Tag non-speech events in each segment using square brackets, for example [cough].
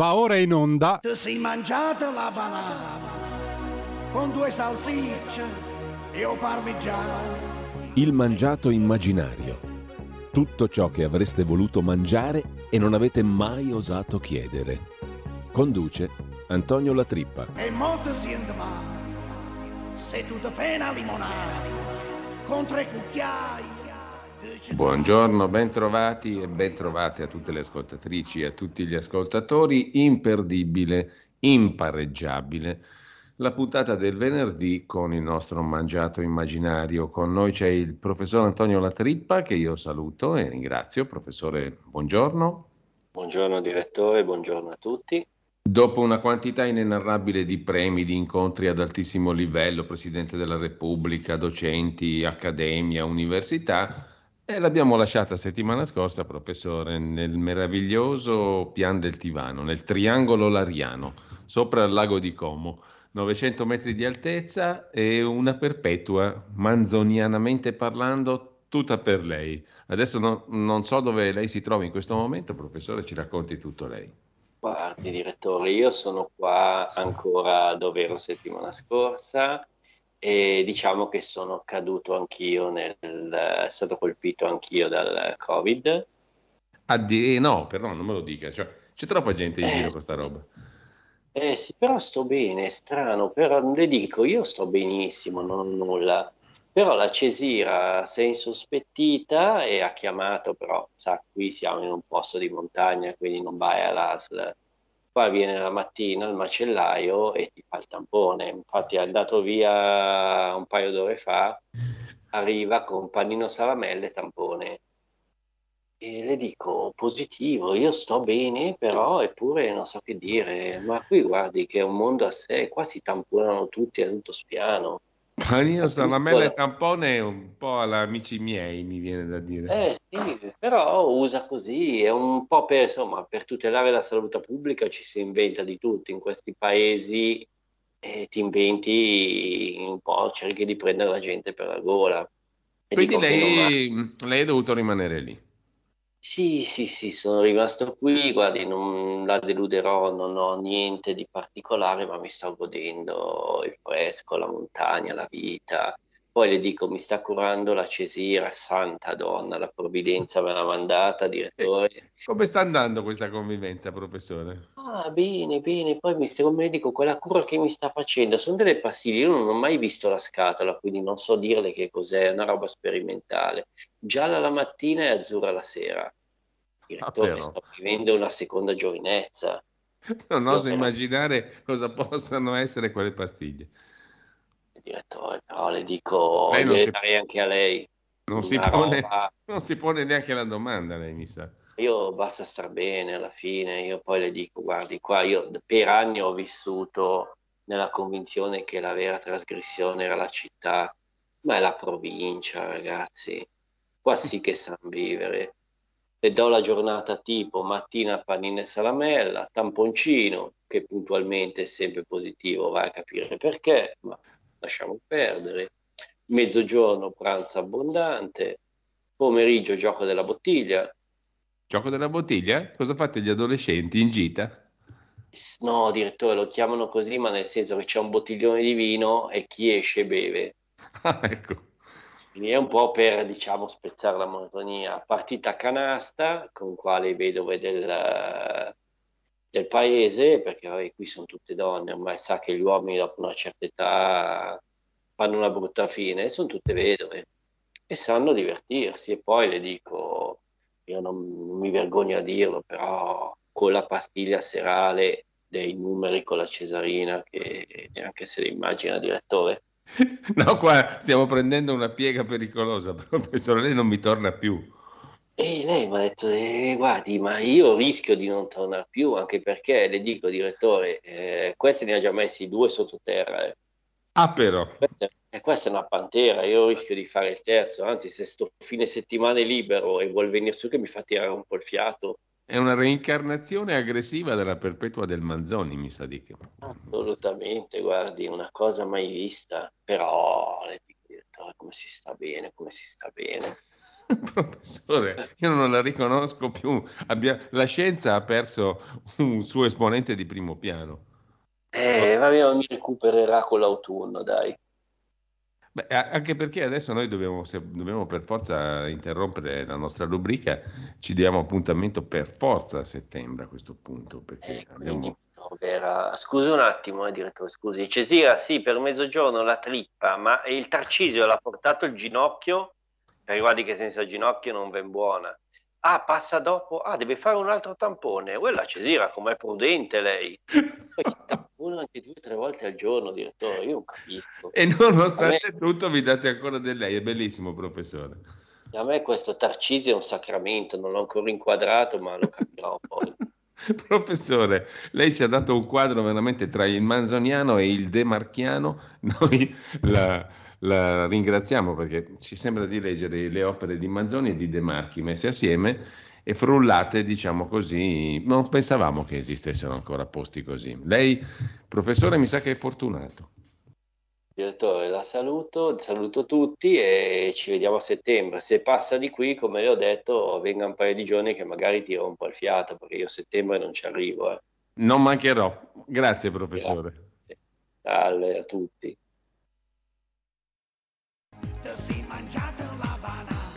Va ora in onda. Ti sei mangiata la banana con due salsicce e o parmigiano. Il mangiato immaginario. Tutto ciò che avreste voluto mangiare e non avete mai osato chiedere. Conduce Antonio Latrippa. E molto si male. Se tu ti fai una limonata con tre cucchiai. Buongiorno, bentrovati e bentrovate a tutte le ascoltatrici e a tutti gli ascoltatori. Imperdibile, impareggiabile. La puntata del venerdì con il nostro mangiato immaginario. Con noi c'è il professor Antonio Latrippa che io saluto e ringrazio. Professore, buongiorno. Buongiorno direttore, buongiorno a tutti. Dopo una quantità inenarrabile di premi, di incontri ad altissimo livello, Presidente della Repubblica, docenti, accademia, università, e l'abbiamo lasciata settimana scorsa, professore, nel meraviglioso Pian del Tivano, nel triangolo lariano, sopra il lago di Como. 900 metri di altezza e una perpetua, manzonianamente parlando, tutta per lei. Adesso no, non so dove lei si trova in questo momento, professore, ci racconti tutto lei. Guardi, direttore, io sono qua ancora dove ero settimana scorsa e diciamo che sono caduto anch'io, nel, è stato colpito anch'io dal Covid. Addi- no, però non me lo dica, cioè, c'è troppa gente in Eh. giro con sta roba. Eh sì, però sto bene, è strano, però le dico, io sto benissimo, non ho nulla. Però la Cesira si è insospettita e ha chiamato, però sa, qui siamo in un posto di montagna, quindi non vai all'ASL. Qua viene la mattina il macellaio e ti fa il tampone. Infatti è andato via un paio d'ore fa, arriva con panino salamelle e tampone. E le dico positivo, io sto bene, però eppure non so che dire. Ma qui guardi che è un mondo a sé, qua si tamponano tutti a tutto spiano. Panino, salamella e tampone è un po' alla amici miei, mi viene da dire. Eh sì, però usa così, è un po' per, insomma, per tutelare la salute pubblica ci si inventa di tutto in questi paesi e ti inventi un po', cerchi di prendere la gente per la gola. Quindi lei, lei è dovuto rimanere lì. Sì, sì, sì, sono rimasto qui, guardi, non la deluderò, non ho niente di particolare, ma mi sto godendo il fresco, la montagna, la vita. Poi le dico, mi sta curando la Cesira, santa donna, la provvidenza me l'ha mandata, direttore. [laughs] Come sta andando questa convivenza, professore? Ah, bene, bene, poi mi sta, come le dico, quella cura che mi sta facendo, sono delle pastiglie, io non ho mai visto la scatola, quindi non so dirle che cos'è, è una roba sperimentale. Gialla la mattina e azzurra la sera. Direttore, però. sto vivendo una seconda giovinezza. [laughs] Non oso Io- immaginare cosa possano essere quelle pastiglie. Direttore, però le dico, Lei non gliele si- darei anche a lei. Non si, pone, [laughs] non si pone neanche la domanda, lei mi sa. Io basta star bene alla fine, io poi le dico, guardi, qua io per anni ho vissuto nella convinzione che la vera trasgressione era la città, ma è la provincia, ragazzi. Qua sì che sanno vivere. Le do la giornata tipo mattina panina e salamella, tamponcino, che puntualmente è sempre positivo, vai a capire perché, ma lasciamo perdere. Mezzogiorno pranzo abbondante, pomeriggio gioco della bottiglia, Gioco della bottiglia? Cosa fate gli adolescenti in gita? No, direttore, lo chiamano così, ma nel senso che c'è un bottiglione di vino e chi esce beve. [laughs] Ah, ecco. Quindi è un po' per, diciamo, spezzare la monotonia. Partita canasta con quale vedove del, del paese, perché vabbè, qui sono tutte donne, ormai sa che gli uomini dopo una certa età fanno una brutta fine, sono tutte vedove e sanno divertirsi. E poi le dico, io non, non mi vergogno a dirlo, però con la pastiglia serale dei numeri con la cesarina, che neanche se le immagina, direttore. [laughs] No, qua stiamo prendendo una piega pericolosa, [laughs] professore, lei non mi torna più. E lei mi ha detto, eh, guardi, ma io rischio di non tornare più, anche perché le dico, direttore, eh, questi ne ha già messi due sottoterra. Eh. Ah, però. Questa, e questa è una pantera, io rischio di fare il terzo, anzi se sto fine settimana libero e vuol venire su che mi fa tirare un po' il fiato. È una reincarnazione aggressiva della perpetua del Manzoni, mi sa di che. Assolutamente, guardi, una cosa mai vista, però come si sta bene, come si sta bene. [laughs] Professore, io non la riconosco più. Abbia... La scienza ha perso un suo esponente di primo piano. Eh, vabbè, mi recupererà con l'autunno, dai. Beh, anche perché adesso noi dobbiamo, dobbiamo, per forza interrompere la nostra rubrica, ci diamo appuntamento per forza a settembre a questo punto. Perché eh, abbiamo... Era... Scusi un attimo, eh, direttore, scusi. Cesira, sì, per mezzogiorno la trippa, ma il Tarcisio l'ha portato il ginocchio? Perché guardi che senza ginocchio non ben buona. Ah, passa dopo. Ah, deve fare un altro tampone. Quella Cesira, com'è prudente lei. [laughs] Tampona anche due o tre volte al giorno, direttore. Io non capisco. E nonostante me... tutto vi date ancora di lei. È bellissimo, professore. A me questo Tarcisio è un sacramento. Non l'ho ancora inquadrato, ma lo capirò poi. [laughs] Professore, lei ci ha dato un quadro veramente tra il manzoniano e il demarchiano. Noi la, la ringraziamo perché ci sembra di leggere le opere di Manzoni e di De Marchi messe assieme e frullate, diciamo così, non pensavamo che esistessero ancora posti così. Lei, professore, mi sa che è fortunato. Direttore, la saluto, saluto tutti e ci vediamo a settembre. Se passa di qui, come le ho detto, venga un paio di giorni che magari tiro un po' il fiato, perché io a settembre non ci arrivo. Eh. Non mancherò. Grazie, professore. Grazie. Salve a tutti.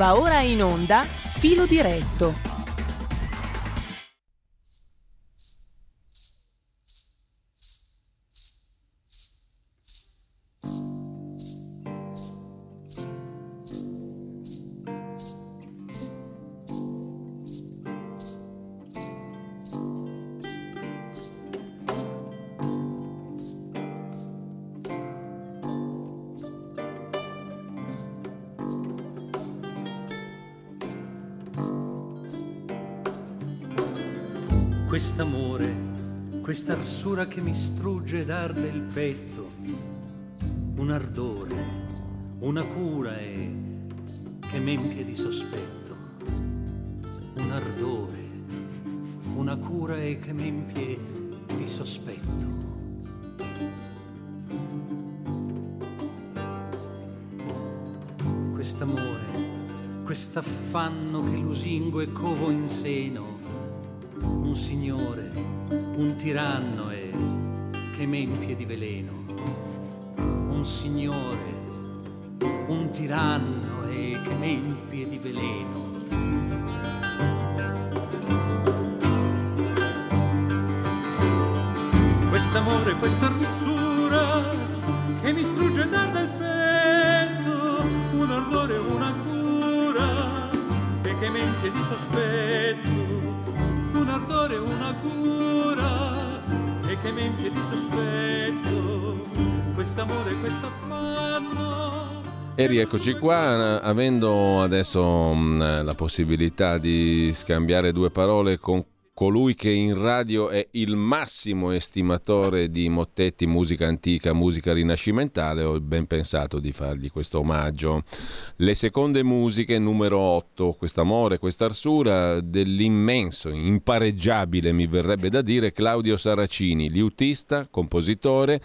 Va ora in onda Filo diretto arsura che mi strugge ed arde il petto, un ardore, una cura e che m'empie di sospetto, un ardore, una cura e che m'empie di sospetto. Quest'amore, quest'affanno che lusingo e covo in seno, un signore, un tiranno che m'empie di veleno. Un signore, un tiranno e che m'empie di veleno. Quest'amore, questa rossura che mi strugge dal petto, un ardore, una cura e che m'empie di sospetto un ardore, una cura e che m'empie di sospetto quest'amore, quest'affanno. E rieccoci qua, avendo adesso la possibilità di scambiare due parole con colui che in radio è il massimo estimatore di mottetti, musica antica, musica rinascimentale, ho ben pensato di fargli questo omaggio. Le seconde musiche, numero 8, quest'amore, quest'arsura dell'immenso, impareggiabile mi verrebbe da dire, Claudio Saracini, liutista, compositore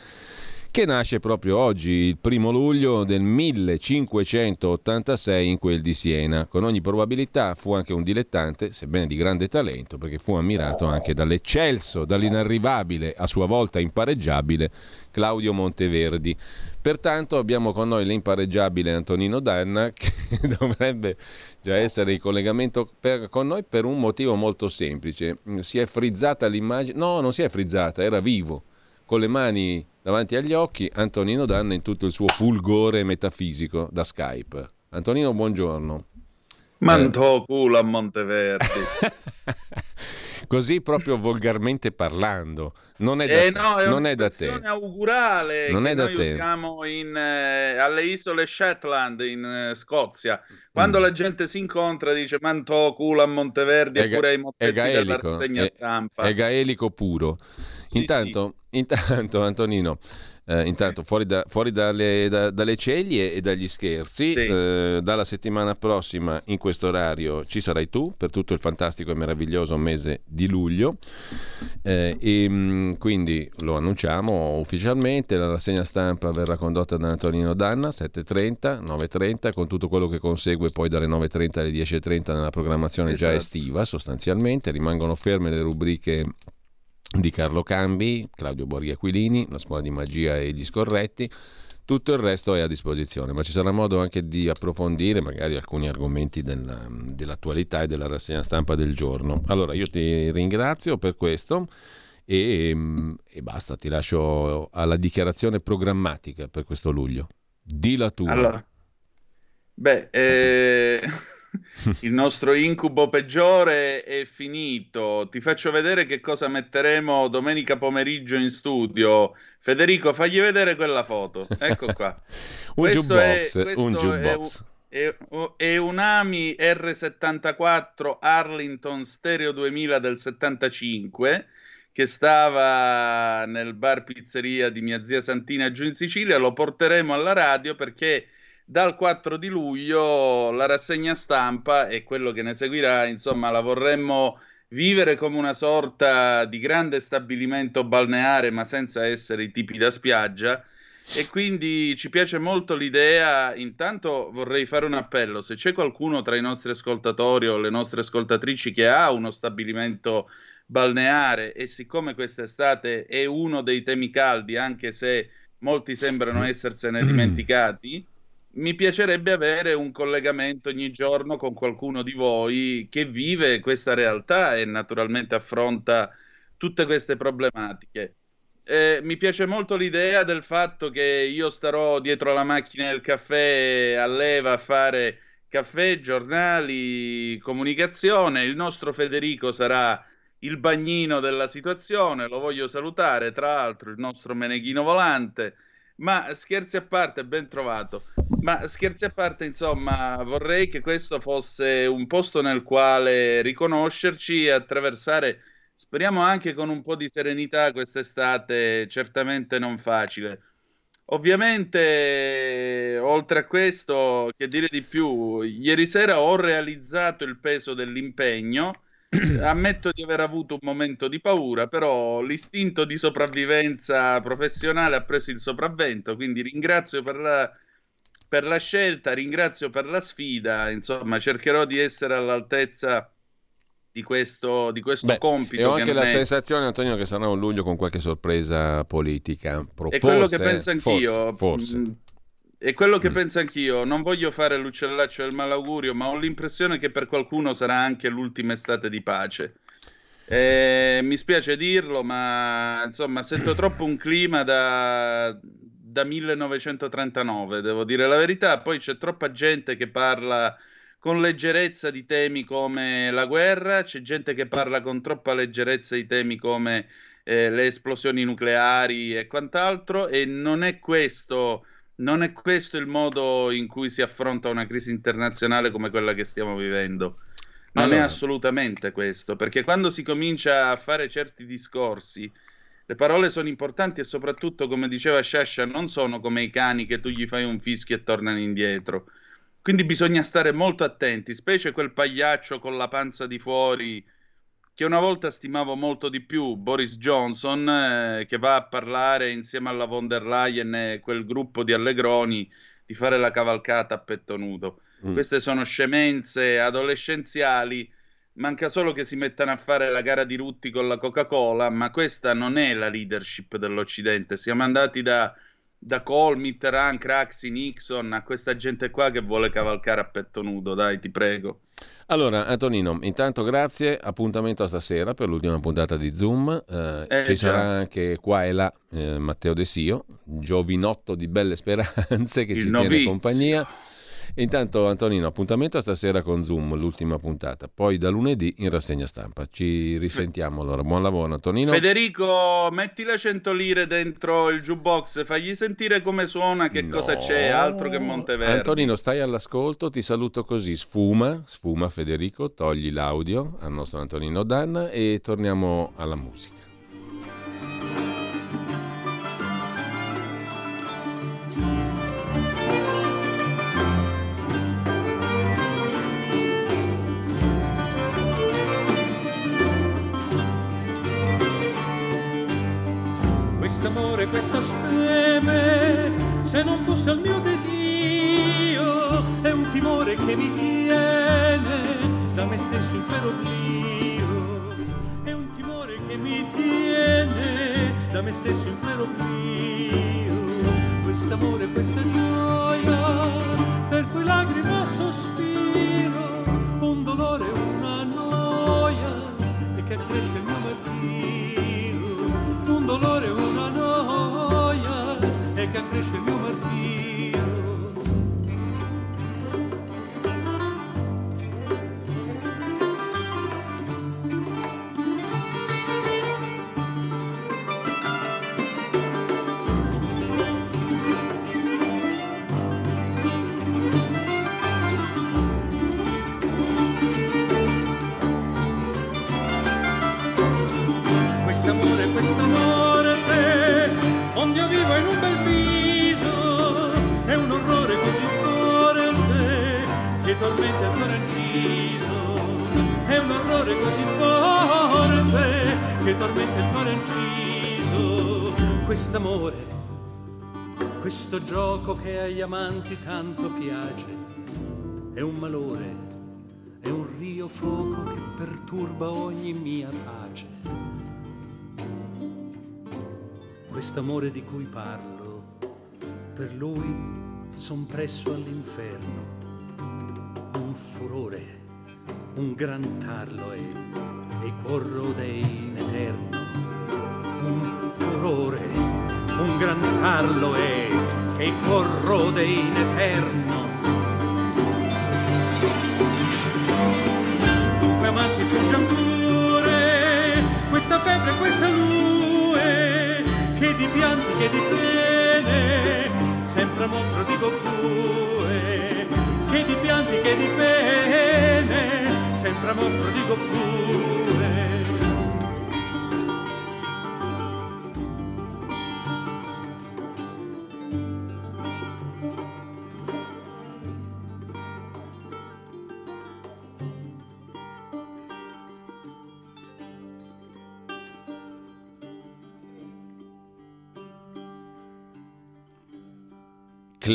che nasce proprio oggi, il primo luglio del 1586 in quel di Siena. Con ogni probabilità fu anche un dilettante, sebbene di grande talento, perché fu ammirato anche dall'eccelso, dall'inarrivabile, a sua volta impareggiabile Claudio Monteverdi. Pertanto abbiamo con noi l'impareggiabile Antonino Danna [laughs] che dovrebbe già essere in collegamento per, con noi per un motivo molto semplice. Si è frizzata l'immagine, no, non si è frizzata, era vivo, con le mani davanti agli occhi, Antonino Danna in tutto il suo fulgore metafisico da Skype. Antonino, buongiorno. Mantò eh. culo a Monteverdi. [laughs] Così proprio [laughs] volgarmente parlando. Non è da, eh no, è non è da te. augurale. Non è da te. Siamo in, eh, alle isole Shetland in eh, Scozia. Quando mm. la gente si incontra dice mantò culo a Monteverdi è eppure ai mottetti della rassegna stampa. È gaelico puro. Sì, intanto, sì. intanto, [laughs] Antonino, eh, intanto, fuori, da, fuori dalle, da, dalle, ceglie e dagli scherzi, sì. eh, dalla settimana prossima in questo orario ci sarai tu per tutto il fantastico e meraviglioso mese di luglio. Eh, e mm, quindi lo annunciamo ufficialmente. La rassegna stampa verrà condotta da Antonino Danna 7.30, 9.30, con tutto quello che consegue poi dalle 9.30 alle 10.30 nella programmazione esatto. già estiva sostanzialmente. Rimangono ferme le rubriche di Carlo Cambi, Claudio Borghi Aquilini, la scuola di magia e gli scorretti. Tutto il resto è a disposizione, ma ci sarà modo anche di approfondire magari alcuni argomenti della, dell'attualità e della rassegna stampa del giorno. Allora, io ti ringrazio per questo e, e basta, ti lascio alla dichiarazione programmatica per questo luglio. Di la tua. Allora, beh, eh [laughs] il nostro incubo peggiore è finito. Ti faccio vedere che cosa metteremo domenica pomeriggio in studio. Federico, fagli vedere quella foto. Ecco qua. [laughs] un jukebox, è, un jukebox. È, è, un AMI R74 Arlington Stereo 2000 del 75 che stava nel bar pizzeria di mia zia Santina giù in Sicilia. Lo porteremo alla radio perché dal 4 di luglio la rassegna stampa e quello che ne seguirà, insomma, la vorremmo vivere come una sorta di grande stabilimento balneare, ma senza essere i tipi da spiaggia. E quindi ci piace molto l'idea. Intanto vorrei fare un appello: se c'è qualcuno tra i nostri ascoltatori o le nostre ascoltatrici che ha uno stabilimento balneare, e siccome quest'estate è uno dei temi caldi, anche se molti sembrano essersene dimenticati mi piacerebbe avere un collegamento ogni giorno con qualcuno di voi che vive questa realtà e naturalmente affronta tutte queste problematiche. Eh, mi piace molto l'idea del fatto che io starò dietro la macchina del caffè a leva a fare caffè, giornali, comunicazione. Il nostro Federico sarà il bagnino della situazione, lo voglio salutare, tra l'altro il nostro meneghino volante. Ma scherzi a parte, ben trovato. Ma scherzi a parte, insomma, vorrei che questo fosse un posto nel quale riconoscerci e attraversare, speriamo anche con un po' di serenità quest'estate, certamente non facile. Ovviamente, oltre a questo, che dire di più, ieri sera ho realizzato il peso dell'impegno [clears throat] ammetto di aver avuto un momento di paura, però l'istinto di sopravvivenza professionale ha preso il sopravvento, quindi ringrazio per la, per la scelta, ringrazio per la sfida, insomma cercherò di essere all'altezza di questo, di questo Beh, compito. E ho anche la è... sensazione, Antonio, che sarà un luglio con qualche sorpresa politica. Pro... È quello che penso anch'io. Forse. forse. È quello che mm. penso anch'io. Non voglio fare l'uccellaccio del malaugurio, ma ho l'impressione che per qualcuno sarà anche l'ultima estate di pace. Eh, mi spiace dirlo, ma insomma, sento troppo un clima da, da 1939, devo dire la verità. Poi c'è troppa gente che parla con leggerezza di temi come la guerra, c'è gente che parla con troppa leggerezza di temi come eh, le esplosioni nucleari e quant'altro, e non è questo non è questo il modo in cui si affronta una crisi internazionale come quella che stiamo vivendo. Non allora. è assolutamente questo, perché quando si comincia a fare certi discorsi, le parole sono importanti e soprattutto, come diceva Shasha, non sono come i cani che tu gli fai un fischio e tornano indietro. Quindi bisogna stare molto attenti, specie quel pagliaccio con la panza di fuori che una volta stimavo molto di più, Boris Johnson, eh, che va a parlare insieme alla von der Leyen e quel gruppo di allegroni di fare la cavalcata a petto nudo. Mm. Queste sono scemenze adolescenziali, manca solo che si mettano a fare la gara di Rutti con la Coca-Cola, ma questa non è la leadership dell'Occidente. Siamo andati da, da Kohl, Mitterrand, Craxi, Nixon a questa gente qua che vuole cavalcare a petto nudo, dai, ti prego. Allora, Antonino, intanto grazie, appuntamento a stasera per l'ultima puntata di Zoom. Eh, eh, ci sarà anche qua e là eh, Matteo De Sio, giovinotto di belle [laughs] speranze che Il ci novizio. tiene compagnia. Intanto Antonino, appuntamento stasera con Zoom, l'ultima puntata, poi da lunedì in rassegna stampa. Ci risentiamo allora. Buon lavoro Antonino. Federico, metti le 100 lire dentro il jukebox, fagli sentire come suona, che no. cosa c'è, altro che Monteverdi. Antonino, stai all'ascolto, ti saluto così, sfuma, sfuma Federico, togli l'audio al nostro Antonino Danna e torniamo alla musica. Quest'amore, questa spreme, se non fosse il mio desio, è un timore che mi tiene da me stesso in ferro oblio, è un timore che mi tiene da me stesso in ferro oblio, quest'amore, questa gioia, per cui lacrima sospiro, amanti tanto piace. È un malore è un rio fuoco che perturba ogni mia pace. Quest'amore di cui parlo per lui son presso all'inferno. Un furore, un gran tarlo è, e corrode in eterno. Un furore, un gran tarlo è, e corrode in eterno. Come amanti fuggian pure, questa febbre, questa lue, che di pianti, che di pene, sempre mostro dico fue che di pianti che di pene sempre mostro dico pure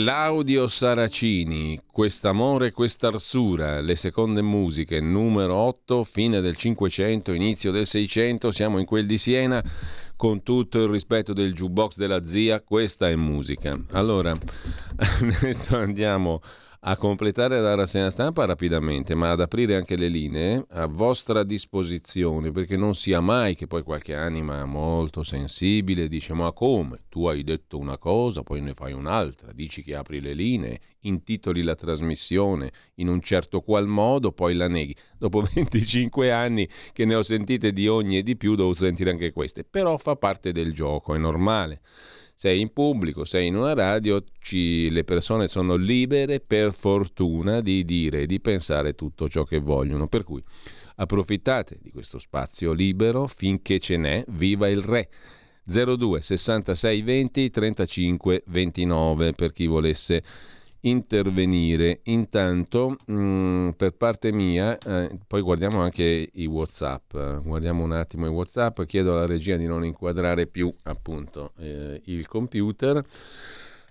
Claudio Saracini, Quest'amore, quest'arsura, le seconde musiche, numero 8, fine del 500, inizio del 600, siamo in quel di Siena, con tutto il rispetto del jukebox della zia, questa è musica. Allora, [laughs] adesso andiamo a completare la rassegna stampa rapidamente, ma ad aprire anche le linee a vostra disposizione, perché non sia mai che poi qualche anima molto sensibile dice ma come? Tu hai detto una cosa, poi ne fai un'altra, dici che apri le linee, intitoli la trasmissione in un certo qual modo, poi la neghi. Dopo [laughs] 25 anni che ne ho sentite di ogni e di più, devo sentire anche queste, però fa parte del gioco, è normale sei in pubblico, sei in una radio, ci, le persone sono libere per fortuna di dire e di pensare tutto ciò che vogliono. Per cui approfittate di questo spazio libero finché ce n'è, viva il re. 02 66 20 35 29 per chi volesse intervenire. Intanto, mh, mm, per parte mia, eh, poi guardiamo anche i WhatsApp. Guardiamo un attimo i WhatsApp. Chiedo alla regia di non inquadrare più appunto eh, il computer.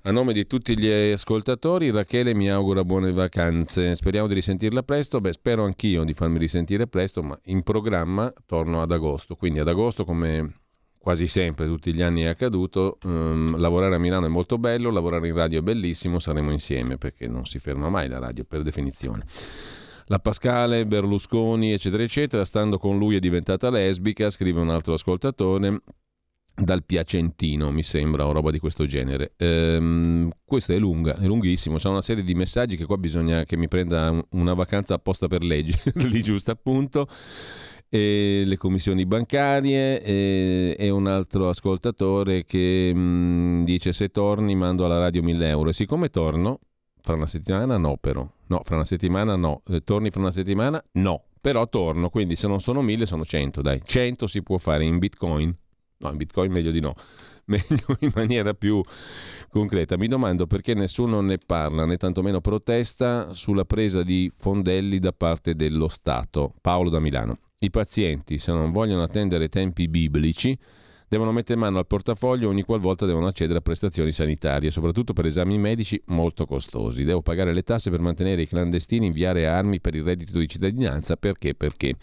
A nome di tutti gli ascoltatori, Rachele mi augura buone vacanze. Speriamo di risentirla presto. Beh, spero anch'io di farmi risentire presto, ma in programma torno ad agosto. Quindi ad agosto, come quasi sempre, tutti gli anni è accaduto, um, lavorare a Milano è molto bello, lavorare in radio è bellissimo, saremo insieme perché non si ferma mai la radio per definizione. La Pascale, Berlusconi, eccetera, eccetera, stando con lui è diventata lesbica, scrive un altro ascoltatore dal Piacentino, mi sembra, o roba di questo genere. Ehm, questa è lunga, è lunghissimo, sono una serie di messaggi che qua bisogna che mi prenda una vacanza apposta per leggerli, [laughs] giusto appunto. E le commissioni bancarie e, e un altro ascoltatore che mh, mm, dice se torni mando alla radio 1000 euro e siccome torno fra una settimana no però. No fra una settimana no. Eh, torni fra una settimana no però torno. Quindi se non sono 1000 sono 100 dai. 100 si può fare in bitcoin? No, in Bitcoin meglio di no, [laughs] meglio in maniera più concreta. Mi domando perché nessuno ne parla, né tantomeno protesta sulla presa di fondelli da parte dello Stato. Paolo da Milano. I pazienti, se non vogliono attendere tempi biblici, devono mettere mano al portafoglio ogni qualvolta devono accedere a prestazioni sanitarie, soprattutto per esami medici molto costosi. Devo pagare le tasse per mantenere i clandestini, inviare armi per il reddito di cittadinanza. Perché? Perché?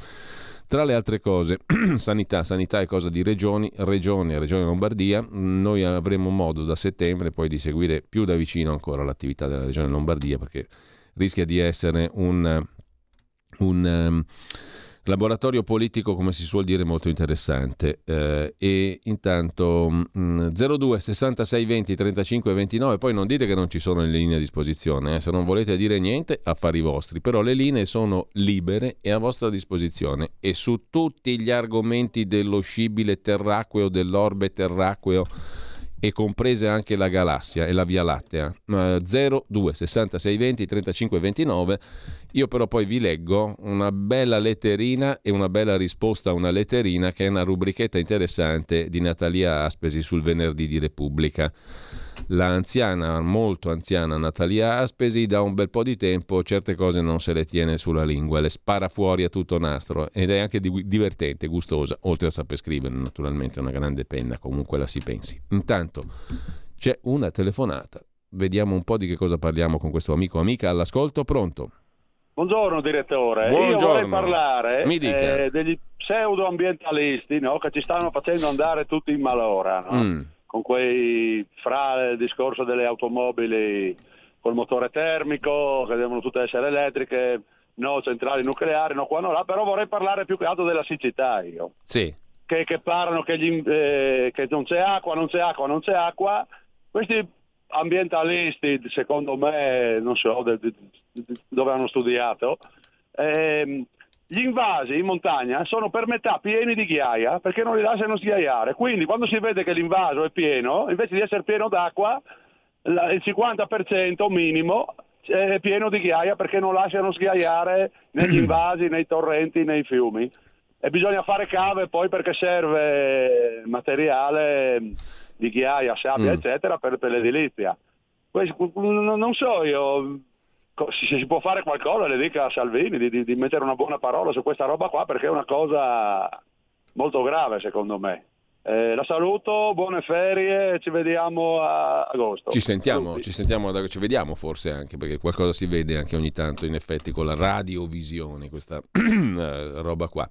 Tra le altre cose, [clears throat] sanità, sanità è cosa di regioni, regione, regione Lombardia, noi avremo modo da settembre poi di seguire più da vicino ancora l'attività della regione Lombardia perché rischia di essere un, un um, Laboratorio politico, come si suol dire, molto interessante. Eh, e intanto mh, 02 66 20 35 29, poi non dite che non ci sono le linee a disposizione, eh, se non volete dire niente, affari vostri, però le linee sono libere e a vostra disposizione e su tutti gli argomenti dello scibile terracqueo, dell'orbe terracqueo e comprese anche la galassia e la Via Lattea. 02 66 20 35 29. Io però poi vi leggo una bella letterina e una bella risposta a una letterina che è una rubrichetta interessante di Natalia Aspesi sul venerdì di Repubblica. La anziana, molto anziana Natalia Aspesi da un bel po' di tempo certe cose non se le tiene sulla lingua, le spara fuori a tutto nastro ed è anche divertente, gustosa, oltre a saper scrivere naturalmente una grande penna, comunque la si pensi. Intanto c'è una telefonata, vediamo un po' di che cosa parliamo con questo amico amica all'ascolto, pronto? Buongiorno direttore, Buongiorno. io vorrei parlare eh, degli pseudo-ambientalisti no? che ci stanno facendo andare tutti in malora. No? Mm con quei fra il discorso delle automobili col motore termico, che devono tutte essere elettriche, no centrali nucleari, no qua, no là, però vorrei parlare più che altro della siccità io. Sì. Che, che parlano che, gli, eh, che non c'è acqua, non c'è acqua, non c'è acqua. Questi ambientalisti, secondo me, non so de, de, dove hanno studiato, eh, gli invasi in montagna sono per metà pieni di ghiaia perché non li lasciano sghiaiare. Quindi quando si vede che l'invaso è pieno, invece di essere pieno d'acqua, il 50% minimo è pieno di ghiaia perché non lasciano sghiaiare negli [clears throat] invasi, nei torrenti, nei fiumi. E bisogna fare cave poi perché serve materiale di ghiaia, sabbia, mm. eccetera, per, per l'edilizia. non so io, se si può fare qualcosa le dica a Salvini di, di, di, mettere una buona parola su questa roba qua perché è una cosa molto grave secondo me. Eh, la saluto, buone ferie, ci vediamo a agosto. Ci sentiamo, ci sentiamo, ci vediamo forse anche perché qualcosa si vede anche ogni tanto in effetti con la radiovisione, questa [clears throat] eh, roba qua.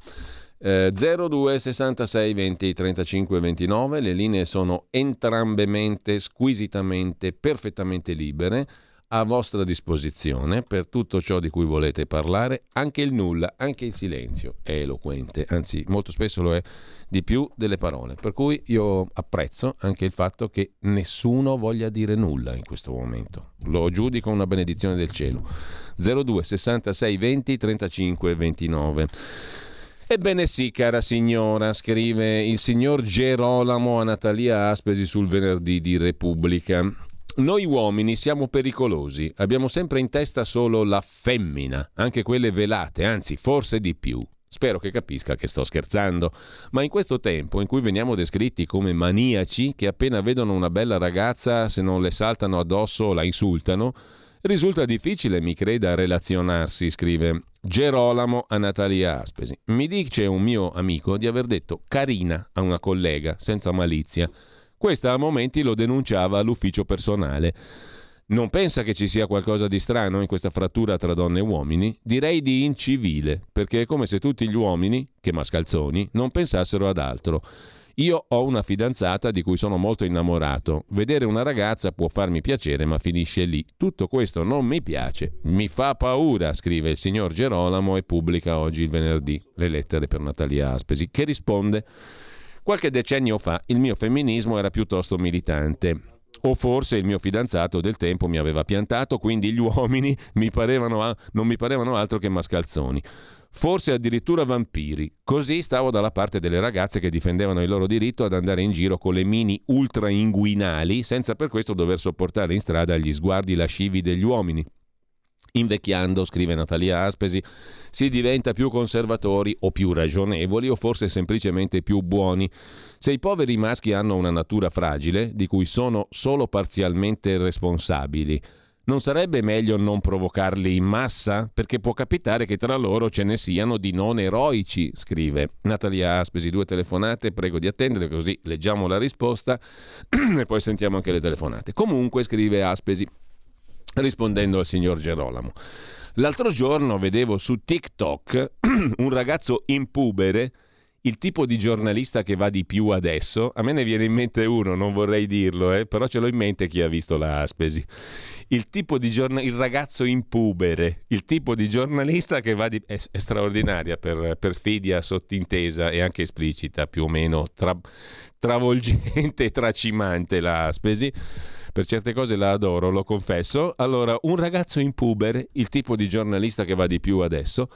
Eh, 02 66 20 35 29, le linee sono entrambemente, squisitamente, perfettamente libere a vostra disposizione per tutto ciò di cui volete parlare, anche il nulla, anche il silenzio è eloquente, anzi molto spesso lo è di più delle parole, per cui io apprezzo anche il fatto che nessuno voglia dire nulla in questo momento, lo giudico una benedizione del cielo. 02 66 20 35 29 Ebbene sì, cara signora, scrive il signor Gerolamo a Natalia Aspesi sul venerdì di Repubblica. Noi uomini siamo pericolosi, abbiamo sempre in testa solo la femmina, anche quelle velate, anzi forse di più. Spero che capisca che sto scherzando, ma in questo tempo in cui veniamo descritti come maniaci che appena vedono una bella ragazza se non le saltano addosso la insultano, Risulta difficile, mi creda, relazionarsi, scrive Gerolamo a Natalia Aspesi. Mi dice un mio amico di aver detto carina a una collega, senza malizia. Questa a momenti lo denunciava all'ufficio personale. Non pensa che ci sia qualcosa di strano in questa frattura tra donne e uomini? Direi di incivile, perché è come se tutti gli uomini, che mascalzoni, non pensassero ad altro. Io ho una fidanzata di cui sono molto innamorato. Vedere una ragazza può farmi piacere, ma finisce lì. Tutto questo non mi piace. Mi fa paura, scrive il signor Gerolamo e pubblica oggi il venerdì le lettere per Natalia Aspesi, che risponde Qualche decennio fa il mio femminismo era piuttosto militante. O forse il mio fidanzato del tempo mi aveva piantato, quindi gli [laughs] uomini mi parevano, non mi parevano altro che mascalzoni. Forse addirittura vampiri. Così stavo dalla parte delle ragazze che difendevano il loro diritto ad andare in giro con le mini ultra inguinali, senza per questo dover sopportare in strada gli sguardi lascivi degli uomini. Invecchiando, scrive Natalia Aspesi, si diventa più conservatori o più ragionevoli o forse semplicemente più buoni. Se i poveri maschi hanno una natura fragile, di cui sono solo parzialmente responsabili, non sarebbe meglio non provocarli in massa? Perché può capitare che tra loro ce ne siano di non eroici, scrive Natalia Aspesi. Due telefonate, prego di attendere così leggiamo la risposta [clears throat] e poi sentiamo anche le telefonate. Comunque, scrive Aspesi, rispondendo al signor Gerolamo. L'altro giorno vedevo su TikTok [clears throat] un ragazzo in pubere, il tipo di giornalista che va di più adesso. A me ne viene in mente uno, non vorrei dirlo, eh, però ce l'ho in mente chi ha visto la Aspesi. Il giornalista, il ragazzo in pubere, il tipo di giornalista che va di... è, è straordinaria per perfidia sottintesa e anche esplicita, più o meno tra, travolgente e tracimante la Aspesi per certe cose la adoro, lo confesso. Allora, un ragazzo in puber, il tipo di giornalista che va di più adesso,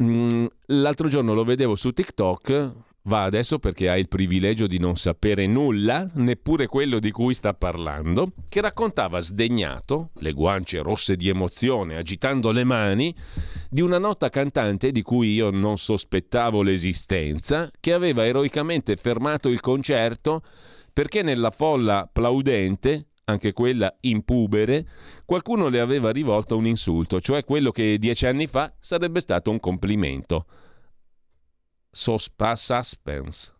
mm, l'altro giorno lo vedevo su TikTok, va adesso perché ha il privilegio di non sapere nulla, neppure quello di cui sta parlando, che raccontava sdegnato, le guance rosse di emozione, agitando le mani, di una nota cantante di cui io non sospettavo l'esistenza, che aveva eroicamente fermato il concerto perché nella folla plaudente anche quella impubere, qualcuno le aveva rivolto un insulto, cioè quello che dieci anni fa sarebbe stato un complimento. Sospa suspense.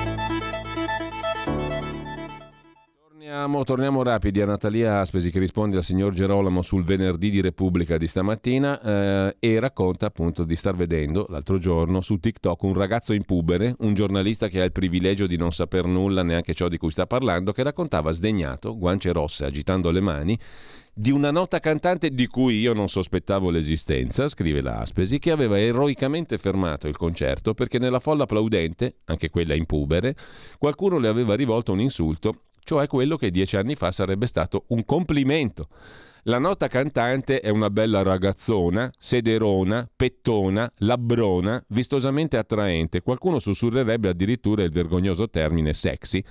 Torniamo, torniamo rapidi. A Natalia Aspesi che risponde al signor Gerolamo sul venerdì di Repubblica di stamattina eh, e racconta appunto di star vedendo l'altro giorno su TikTok un ragazzo in pubere, un giornalista che ha il privilegio di non saper nulla neanche ciò di cui sta parlando, che raccontava sdegnato, guance rosse, agitando le mani, di una nota cantante di cui io non sospettavo l'esistenza, scrive la Aspesi, che aveva eroicamente fermato il concerto perché nella folla applaudente, anche quella in pubere, qualcuno le aveva rivolto un insulto cioè quello che dieci anni fa sarebbe stato un complimento. La nota cantante è una bella ragazzona, sederona, pettona, labbrona, vistosamente attraente. Qualcuno sussurrerebbe addirittura il vergognoso termine sexy.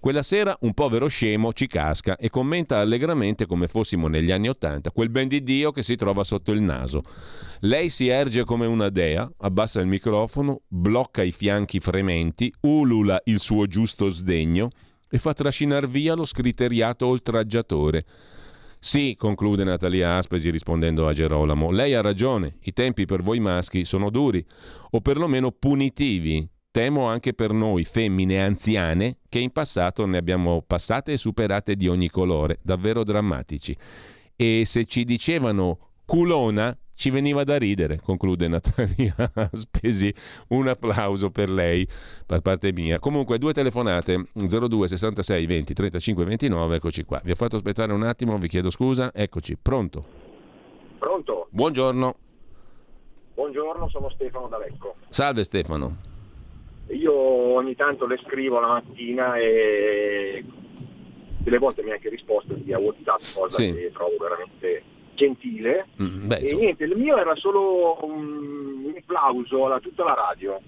Quella sera un povero scemo ci casca e commenta allegramente come fossimo negli anni Ottanta, quel ben di Dio che si trova sotto il naso. Lei si erge come una dea, abbassa il microfono, blocca i fianchi frementi, ulula il suo giusto sdegno e fa trascinar via lo scriteriato oltraggiatore. Sì, conclude Natalia Aspesi rispondendo a Gerolamo, lei ha ragione, i tempi per voi maschi sono duri, o perlomeno punitivi. Temo anche per noi femmine anziane, che in passato ne abbiamo passate e superate di ogni colore, davvero drammatici. E se ci dicevano culona, ci veniva da ridere, conclude Natalia [laughs] Spesi. Un applauso per lei da parte mia. Comunque, due telefonate 02 66 20 35 29, eccoci qua. Vi ho fatto aspettare un attimo, vi chiedo scusa. Eccoci, pronto? Pronto? Buongiorno. Buongiorno, sono Stefano da Lecco. Salve Stefano. Io ogni tanto le scrivo la mattina e delle volte mi ha anche risposto via WhatsApp, cosa Sì. che trovo veramente gentile. Mm, beh, e niente, il mio era solo un, un applauso a tutta la radio,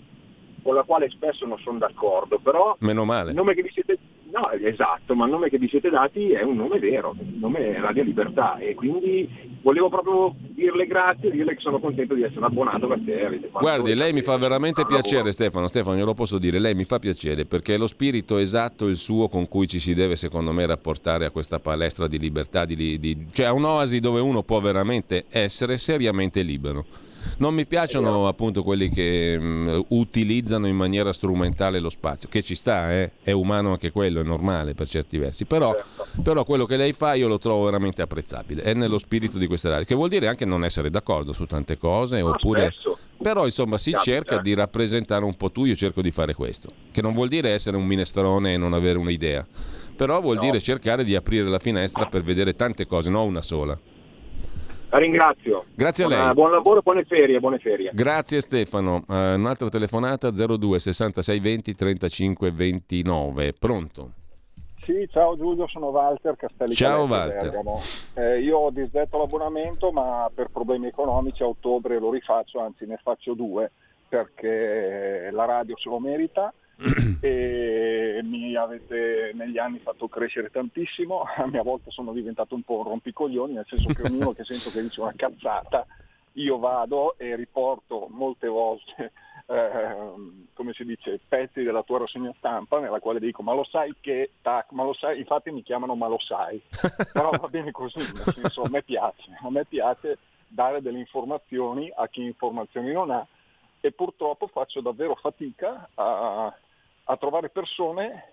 con la quale spesso non sono d'accordo, però meno male. il nome che vi siete no, esatto, ma il nome che vi siete dati è un nome vero, il nome è Radio Libertà e quindi volevo proprio dirle grazie, dirle che sono contento di essere abbonato perché avete fatto Guardi, lei mi fa veramente un lavoro. piacere Stefano, Stefano glielo posso dire, lei mi fa piacere perché è lo spirito esatto il suo con cui ci si deve secondo me rapportare a questa palestra di libertà, di, di- cioè a un'oasi dove uno può veramente essere seriamente libero. Non mi piacciono appunto quelli che mh, utilizzano in maniera strumentale lo spazio, che ci sta, eh? è umano anche quello, è normale per certi versi, però, però quello che lei fa io lo trovo veramente apprezzabile, è nello spirito di questa radio, che vuol dire anche non essere d'accordo su tante cose, oppure... spesso. Però insomma si Capita. cerca di rappresentare un po' tu, io cerco di fare questo, che non vuol dire essere un minestrone e non avere un'idea, però vuol dire cercare di aprire la finestra per vedere tante cose, non una sola. La ringrazio. Grazie a Buona- lei. Buon lavoro, buone ferie, buone ferie. Grazie Stefano. Eh, un'altra telefonata 02 66 20 35 29. Pronto? Sì, ciao Giulio, sono Walter Castelli. Ciao, Walter. Eh, io ho disdetto l'abbonamento, ma per problemi economici a ottobre lo rifaccio, anzi ne faccio due, perché la radio se lo merita [clears throat] e mi avete negli anni fatto crescere tantissimo, a mia volta sono diventato un po' un rompicoglioni, nel senso che ognuno che sento che dice una cazzata, io vado e riporto molte volte, ehm, come si dice, pezzi della tua rassegna stampa nella quale dico ma lo sai che, tac, ma lo sai, infatti mi chiamano ma lo sai, [laughs] però va bene così, nel senso a me piace, a me piace dare delle informazioni a chi informazioni non ha. E purtroppo faccio davvero fatica a, a trovare persone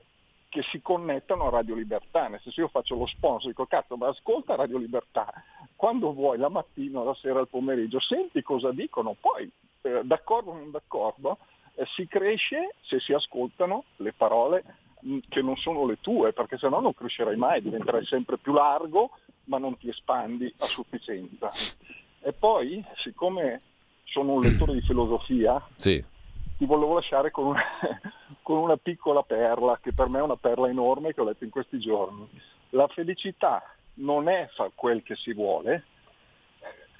che si connettano a Radio Libertà, nel senso io faccio lo sponsor, dico cazzo ma ascolta Radio Libertà, quando vuoi la mattina, la sera, il pomeriggio, senti cosa dicono, poi eh, d'accordo o non d'accordo, eh, si cresce se si ascoltano le parole mh, che non sono le tue, perché sennò non crescerai mai, diventerai sempre più largo ma non ti espandi a sufficienza. E poi, siccome sono un lettore di filosofia, Sì. Ti volevo lasciare con una, [laughs] con una piccola perla, che per me è una perla enorme che ho letto in questi giorni. La felicità non è far quel che si vuole,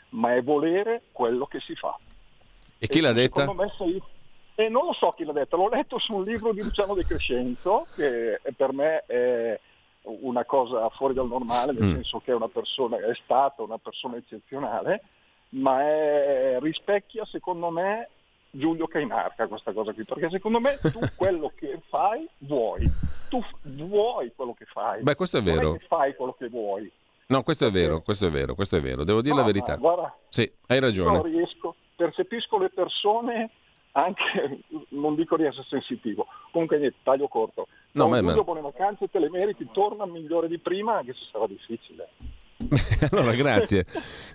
ma è volere quello che si fa. E chi l'ha detta? E non lo so chi l'ha detto, l'ho letto su un libro di Luciano De Crescenzo, che per me è una cosa fuori dal normale, nel Mm. senso che è una persona, è stata una persona eccezionale, ma è- rispecchia secondo me Giulio Cainarca questa cosa qui, perché secondo me tu [laughs] quello che fai vuoi, tu vuoi quello che fai. Beh, questo è Non vero. che fai quello che vuoi. No, questo è vero, questo è vero, questo è vero. Devo dire la No, verità. guarda, Sì, hai non ragione. riesco, percepisco le persone anche, [laughs] non dico di essere sensitivo, comunque niente, taglio corto. No, ma- ma- buone vacanze, te le meriti, torna migliore di prima, anche se sarà difficile. [laughs] allora, grazie.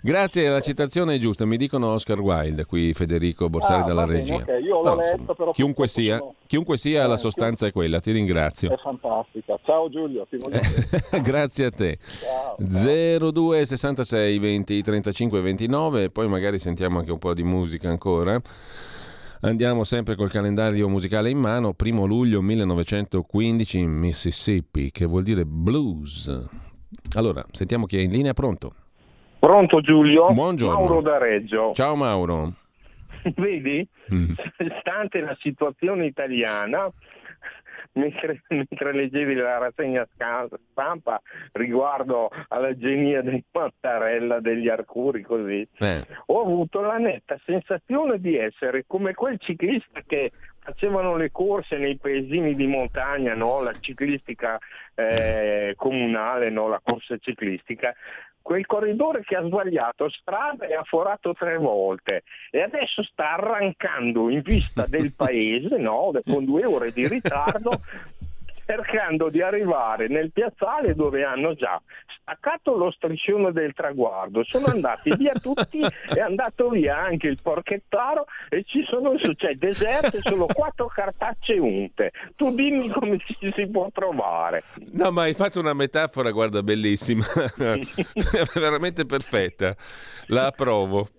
Grazie, la citazione è giusta. Mi dicono Oscar Wilde, qui Federico Borsari Ah, dalla bene, regia. ok, io l'ho letto, però chiunque sia, sono- chiunque sia la Eh, sostanza è quella, ti ringrazio. È fantastica. Ciao Giulio, ti voglio. [laughs] Grazie a te. Ciao. 02 66 20 35 29, poi magari sentiamo anche un po' di musica ancora. Andiamo sempre col calendario musicale in mano, primo luglio 1915 in Mississippi, che vuol dire blues. Allora, sentiamo chi è in linea, pronto? Pronto Giulio? Buongiorno. Mauro da Reggio. Ciao Mauro. [laughs] Vedi? Mm. Stante la situazione italiana, [laughs] mentre, mentre leggevi la rassegna stampa riguardo alla genia dei Mattarella, degli Arcuri, così, Eh, ho avuto la netta sensazione di essere come quel ciclista che facevano le corse nei paesini di montagna, no? la ciclistica eh, comunale, no? la corsa ciclistica, quel corridore che ha sbagliato strada e ha forato tre volte e adesso sta arrancando in vista del [laughs] paese no? con due ore di ritardo cercando di arrivare nel piazzale dove hanno già staccato lo striscione del traguardo, sono andati via [laughs] tutti, è andato via anche il porchettaro e ci sono cioè, deserte solo quattro cartacce unte. Tu dimmi come ci si può trovare. No, ma hai fatto una metafora, guarda, bellissima, [laughs] [laughs] veramente perfetta. La approvo.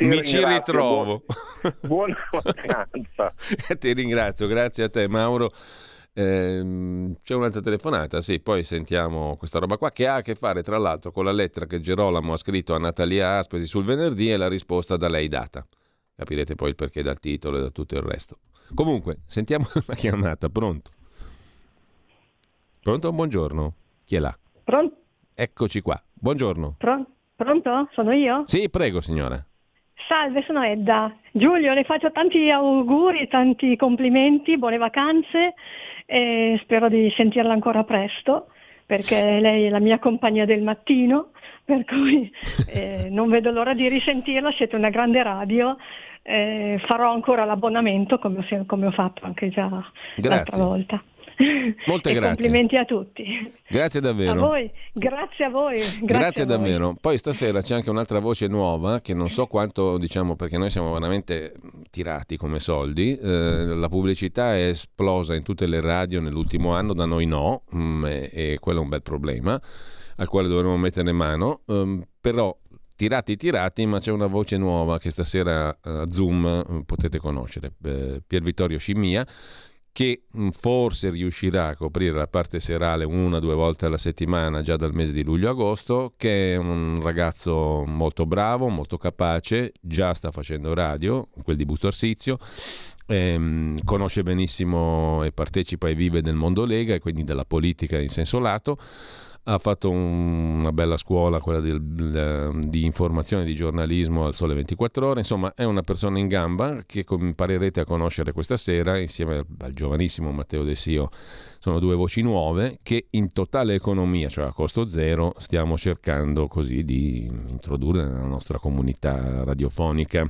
Mi ci ritrovo. Buona vacanza. [laughs] Ti ringrazio, grazie a te Mauro. Ehm, c'è un'altra telefonata, sì, poi sentiamo questa roba qua che ha a che fare tra l'altro con la lettera che Gerolamo ha scritto a Natalia Aspesi sul venerdì e la risposta da lei data. Capirete poi il perché dal titolo e da tutto il resto. Comunque, sentiamo [laughs] la chiamata, pronto? Pronto? Buongiorno. Chi è là? Pronto? Eccoci qua. Buongiorno. Pro- pronto? Sono io? Sì, prego signora. Salve, sono Edda. Giulio, le faccio tanti auguri, tanti complimenti, buone vacanze e spero di sentirla ancora presto perché lei è la mia compagnia del mattino, per cui [laughs] eh, non vedo l'ora di risentirla, siete una grande radio, eh, farò ancora l'abbonamento come ho, come ho fatto anche già l'altra Grazie. volta. Molte grazie. Complimenti a tutti. Grazie A davvero. voi, grazie a voi. Grazie, Grazie, a voi. davvero. Poi stasera c'è anche un'altra voce nuova che non so quanto, diciamo, perché noi siamo veramente tirati come soldi. Eh, la pubblicità è esplosa in tutte le radio nell'ultimo anno, da noi no, mm, e, e quello è un bel problema al quale dovremo mettere mano. Ehm, però tirati tirati, ma c'è una voce nuova che stasera eh, a Zoom eh, potete conoscere, eh, Pier Vittorio Scimia che mh, forse riuscirà a coprire la parte serale una o due volte alla settimana già dal mese di luglio-agosto, che è un ragazzo molto bravo, molto capace, già sta facendo radio, quel di Busto Arsizio, ehm, conosce benissimo e partecipa e vive del mondo Lega e quindi della politica in senso lato. Ha fatto un- una bella scuola, quella del- di informazione di giornalismo al Sole 24 Ore. Insomma, è una persona in gamba che imparerete a conoscere questa sera insieme al, giovanissimo Matteo De Sio. Sono due voci nuove che in totale economia, cioè a costo zero, stiamo cercando così di introdurre nella nostra comunità radiofonica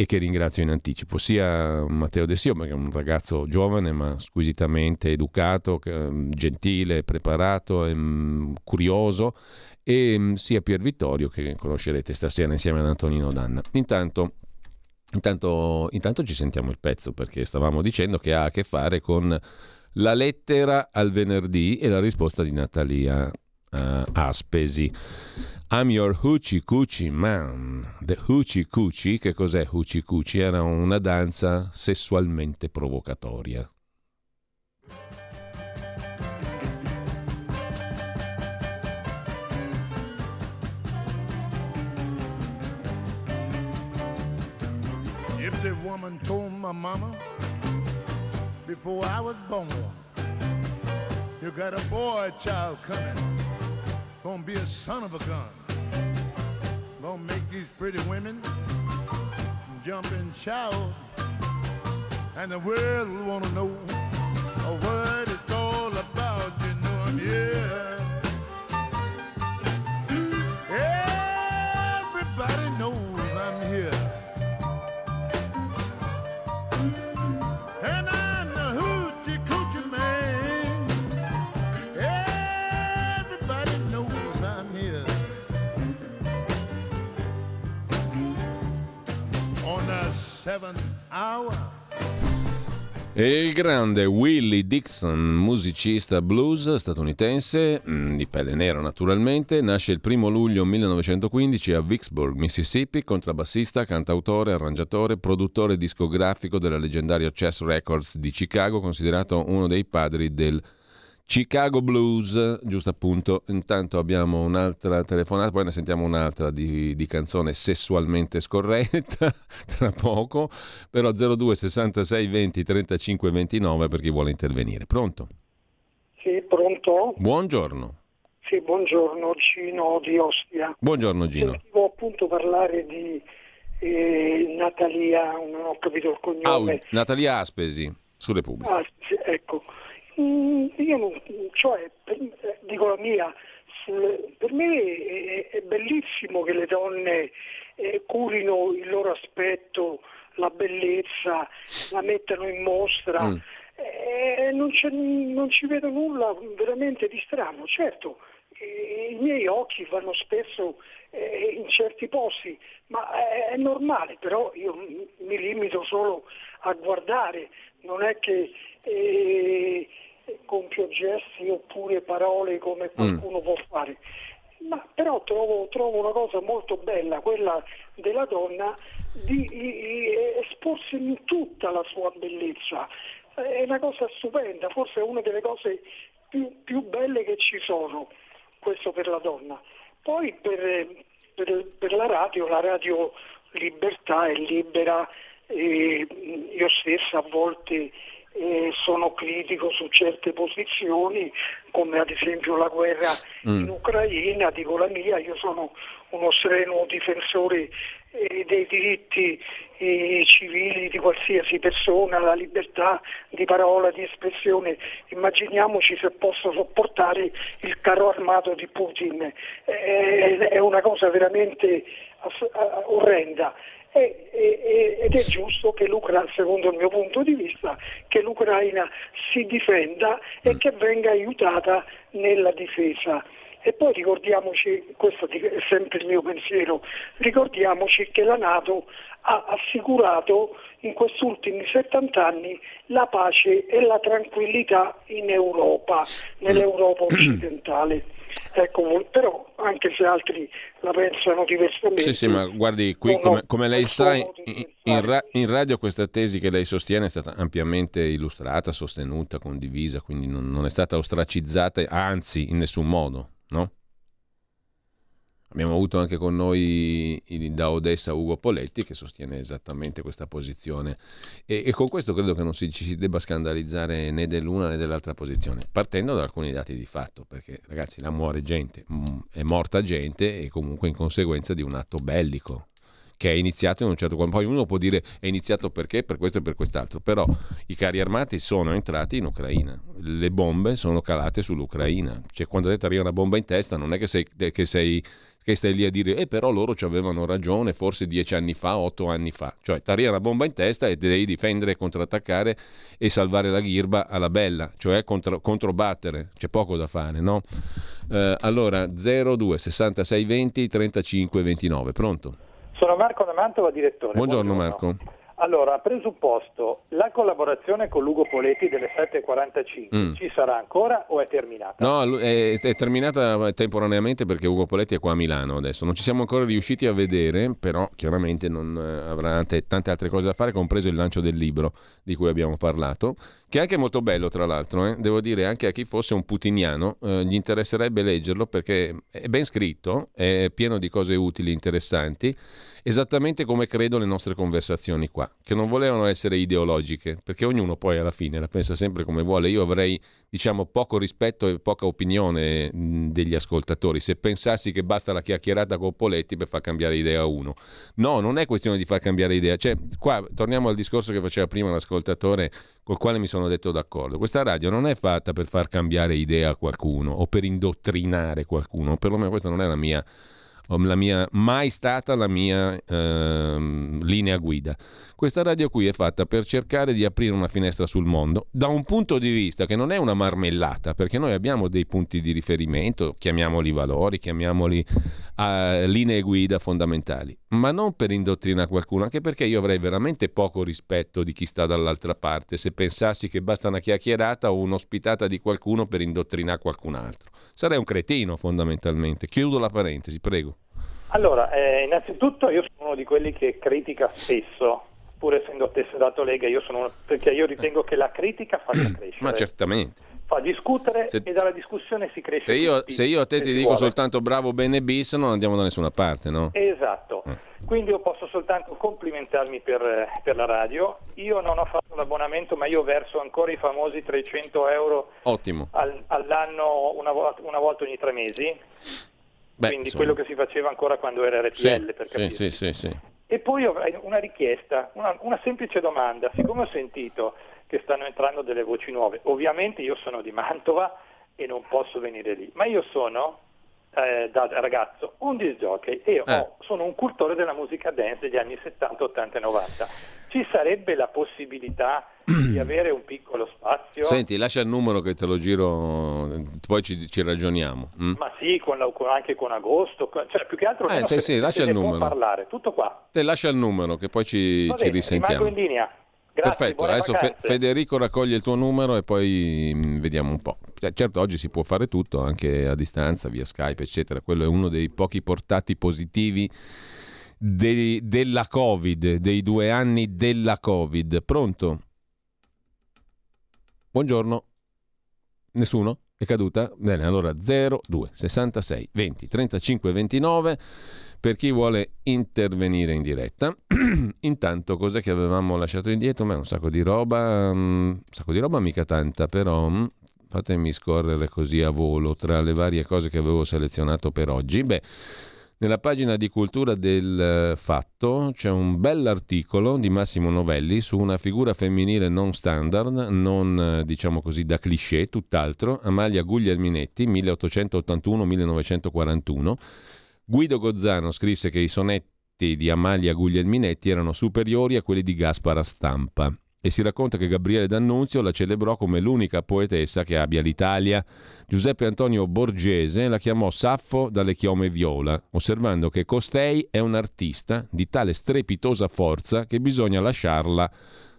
e che ringrazio in anticipo, sia Matteo De Sio, perché è un ragazzo giovane ma squisitamente educato, che- gentile, preparato, mm, curioso, e mm, sia Pier Vittorio che conoscerete stasera insieme ad Antonino Danna. Intanto, intanto, intanto ci sentiamo il pezzo perché stavamo dicendo che ha a che fare con la lettera al venerdì e la risposta di Natalia eh, Aspesi. I'm your hoochie coochie man. The hoochie coochie, che cos'è hoochie coochie? Era una danza sessualmente provocatoria. Gypsy woman told my mama before I was born, you got a boy child coming, gonna be a son of a gun, gonna make these pretty women jump and shout, and the world will wanna know what it's all about. You know I'm here. E il grande Willie Dixon, musicista blues statunitense, mm, di pelle nera naturalmente, nasce il 1 luglio 1915 a Vicksburg, Mississippi, contrabbassista, cantautore, arrangiatore, produttore discografico della leggendaria Chess Records di Chicago, considerato uno dei padri del Chicago Blues, giusto appunto. Intanto abbiamo un'altra telefonata, poi ne sentiamo un'altra di, di canzone sessualmente scorretta [laughs] tra poco, però 02 66 20 35 29 per chi vuole intervenire. Pronto? Sì, pronto? Buongiorno. Sì, buongiorno, Gino di Ostia. Buongiorno Gino. Sentivo appunto parlare di eh, Natalia, non ho capito il Ah, cognome. Natalia Aspesi, su Repubblica. Ah, sì, ecco, io non, cioè, per- eh, dico la mia, per me è, è bellissimo che le donne eh, curino il loro aspetto, la bellezza, la mettano in mostra. Mm. Eh, non, c'è- non ci vedo nulla veramente di strano. Certo, eh, i miei occhi vanno spesso eh, in certi posti, ma è, è normale, però io mi limito solo a guardare, non è che compio gesti oppure parole come qualcuno può fare. Ma però trovo, trovo una cosa molto bella, quella della donna, di, di esporsi in tutta la sua bellezza. È una cosa stupenda, forse è una delle cose più, più belle che ci sono, questo per la donna. Poi per, per, per la radio, la radio libertà è libera, e io stessa a volte eh, sono critico su certe posizioni, come ad esempio la guerra mm. in Ucraina, dico la mia, io sono uno strenuo difensore eh, dei diritti eh, civili di qualsiasi persona, la libertà di parola, di espressione. Immaginiamoci se posso sopportare il carro armato di Putin, è una cosa veramente orrenda ed è giusto che l'Ucraina, secondo il mio punto di vista, che l'Ucraina si difenda e che venga aiutata nella difesa. E poi ricordiamoci, questo è sempre il mio pensiero, ricordiamoci che la Nato ha assicurato in questi ultimi 70 anni la pace e la tranquillità in Europa, nell'Europa occidentale. Ecco, però anche se altri la pensano diversamente. Sì, sì, ma guardi, qui come, come lei sa, in, in, ra- in, radio questa tesi che lei sostiene è stata ampiamente illustrata, sostenuta, condivisa, quindi non, non è stata ostracizzata, anzi in nessun modo, no? Abbiamo avuto anche con noi da Odessa Ugo Poletti che sostiene esattamente questa posizione e, e con questo credo che non si, ci si debba scandalizzare né dell'una né dell'altra posizione, partendo da alcuni dati di fatto, perché ragazzi la muore gente, mm, è morta gente e comunque in conseguenza di un atto bellico che è iniziato in un certo quadro. Poi uno può dire è iniziato perché, per questo e per quest'altro, però i carri armati sono entrati in Ucraina, le bombe sono calate sull'Ucraina, cioè quando ti arriva una bomba in testa non è che sei, che sei che stai lì a dire, eh però loro ci avevano ragione forse dieci anni fa, otto anni fa. Cioè, ti arriva una bomba in testa e devi difendere, contrattaccare e salvare la ghirba alla bella, cioè contro, controbattere. C'è poco da fare, no? Eh, allora, 02 66 20 35 29, pronto? Sono Marco da Mantova, direttore. Buongiorno, Buongiorno. Marco. Allora, presupposto, la collaborazione con Lugo Poletti delle 7.45 mm. ci sarà ancora o è terminata? No, è, è, terminata temporaneamente perché Ugo Poletti è qua a Milano adesso. Non ci siamo ancora riusciti a vedere, però chiaramente non eh, avrà tante altre cose da fare, compreso il lancio del libro di cui abbiamo parlato, che è anche molto bello tra l'altro. Eh? Devo dire anche a chi fosse un putiniano eh, gli interesserebbe leggerlo perché è ben scritto, è pieno di cose utili, interessanti esattamente come credo le nostre conversazioni qua, che non volevano essere ideologiche, perché ognuno poi alla fine la pensa sempre come vuole. Io avrei, diciamo, poco rispetto e poca opinione degli ascoltatori se pensassi che basta la chiacchierata con Poletti per far cambiare idea a uno. No, non è questione di far cambiare idea. Cioè, qua torniamo al discorso che faceva prima l'ascoltatore col quale mi sono detto d'accordo. Questa radio non è fatta per far cambiare idea a qualcuno o per indottrinare qualcuno, perlomeno questa non è la mia la mia, mai stata la mia ehm, linea guida. Questa radio qui è fatta per cercare di aprire una finestra sul mondo da un punto di vista che non è una marmellata, perché noi abbiamo dei punti di riferimento, chiamiamoli valori, chiamiamoli uh, linee guida fondamentali, ma non per indottrinare qualcuno, anche perché io avrei veramente poco rispetto di chi sta dall'altra parte se pensassi che basta una chiacchierata o un'ospitata di qualcuno per indottrinare qualcun altro. Sarei un cretino fondamentalmente. Chiudo la parentesi, prego. Allora, eh, innanzitutto io sono uno di quelli che critica spesso essendo tesserato Lega, io sono, perché io ritengo che la critica faccia [clears throat] crescere. Ma certamente. Fa discutere se, e dalla discussione si cresce. Se io, se io a te ti dico vuole. soltanto bravo, bene, bis, non andiamo da nessuna parte, no? Esatto. Eh. Quindi io posso soltanto complimentarmi per, per, la radio. Io non ho fatto l'abbonamento, ma io verso ancora i famosi 300 euro al, all'anno una, una volta ogni tre mesi. Beh, quindi insomma. quello che si faceva ancora quando era RTL, sì, per capire. Sì, sì, sì, e poi avrei una richiesta, una, una, semplice domanda, siccome ho sentito che stanno entrando delle voci nuove, ovviamente io sono di Mantova e non posso venire lì, ma io sono eh, da ragazzo un disc jockey e eh. ho, sono un cultore della musica dance degli anni 70, 80 e 90. Ci sarebbe la possibilità di [clears throat] avere un piccolo spazio? Senti, lascia il numero che te lo giro, poi ci, ci ragioniamo. Mm? Ma sì, con la, anche con agosto, cioè più che altro eh, sì, sì, lascia il numero. parlare, tutto qua. Te lascia il numero che poi ci, bene, ci risentiamo. Rimango in linea. Perfetto, buone adesso Fe-. Federico raccoglie il tuo numero e poi mm, vediamo un po'. Cioè, Certo, oggi si può fare tutto anche a distanza, via Skype, eccetera. Quello è uno dei pochi portati positivi dei- della Covid, dei due anni della Covid. Pronto? Buongiorno. Nessuno? È caduta? Bene, allora 02 66 20 35 29 per chi vuole intervenire in diretta. [clears throat] Intanto, cos'è che avevamo lasciato indietro? Ma un sacco di roba, mm, un sacco di roba mica tanta, però mm, fatemi scorrere così a volo tra le varie cose che avevo selezionato per oggi. Beh, nella pagina di cultura del eh, Fatto c'è un bell'articolo di Massimo Novelli su una figura femminile non standard, non eh, diciamo così da cliché, tutt'altro, Amalia Guglielminetti, 1881-1941. Guido Gozzano scrisse che i sonetti di Amalia Guglielminetti erano superiori a quelli di Gaspara Stampa e si racconta che Gabriele D'Annunzio la celebrò come l'unica poetessa che abbia l'Italia. Giuseppe Antonio Borgese la chiamò Saffo dalle chiome viola, osservando che costei è un artista di tale strepitosa forza che bisogna lasciarla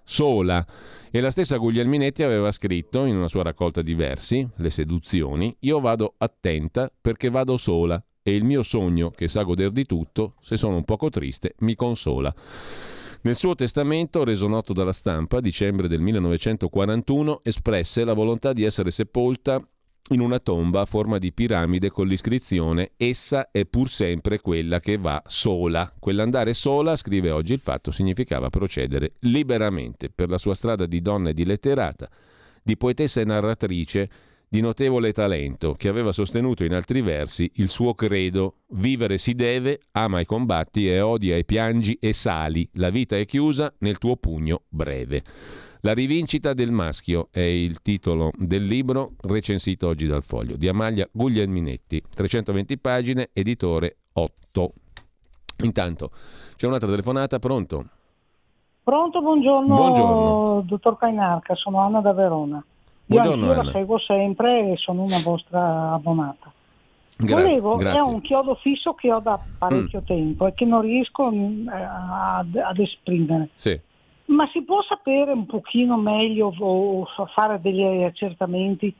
sola. E la stessa Guglielminetti aveva scritto in una sua raccolta di versi, Le seduzioni, Io vado attenta perché vado sola e il mio sogno, che sa goder di tutto, se sono un poco triste, mi consola. Nel suo testamento, reso noto dalla stampa, dicembre del 1941, espresse la volontà di essere sepolta in una tomba a forma di piramide con l'iscrizione Essa è pur sempre quella che va sola. Quell'andare sola, scrive oggi il fatto, significava procedere liberamente per la sua strada di donna e di letterata, di poetessa e narratrice di notevole talento, che aveva sostenuto in altri versi il suo credo Vivere si deve, ama i combatti e odia e piangi e sali, la vita è chiusa nel tuo pugno breve. La rivincita del maschio è il titolo del libro recensito oggi dal Foglio di Amalia Guglielminetti, 320 pagine, editore 8. Intanto c'è un'altra telefonata, pronto? Pronto, buongiorno, Buongiorno. dottor Cainarca, sono Anna da Verona. Buongiorno, Io la seguo sempre e sono una vostra abbonata. Gra- Volevo, è grazie. un chiodo fisso che ho da Mm. parecchio tempo e che non riesco mm, ad, ad esprimere. Sì. Ma si può sapere un pochino meglio o o fare degli accertamenti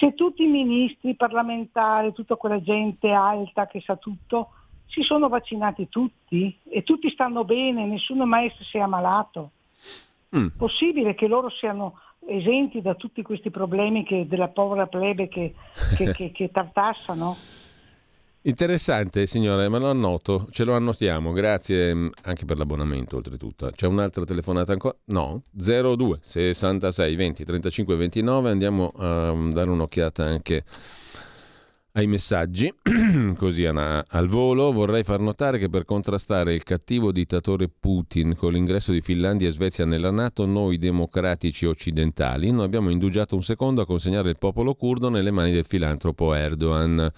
se tutti i ministri parlamentari, tutta quella gente alta che sa tutto, si sono vaccinati tutti e tutti stanno bene, nessuno mai si è ammalato? Mm. Possibile che loro siano esenti da tutti questi problemi che- della povera plebe che, che, che, che tartassano? Interessante signore, me lo annoto, ce lo annotiamo, grazie mm, anche per l'abbonamento oltretutto. C'è un'altra telefonata ancora? No, 02 66 20 35 29, andiamo a mm, dare un'occhiata anche ai messaggi, [clears throat] così al volo vorrei far notare che per contrastare il cattivo dittatore Putin con l'ingresso di Finlandia e Svezia nella Nato, noi democratici occidentali non abbiamo indugiato un secondo a consegnare il popolo curdo nelle mani del filantropo Erdogan.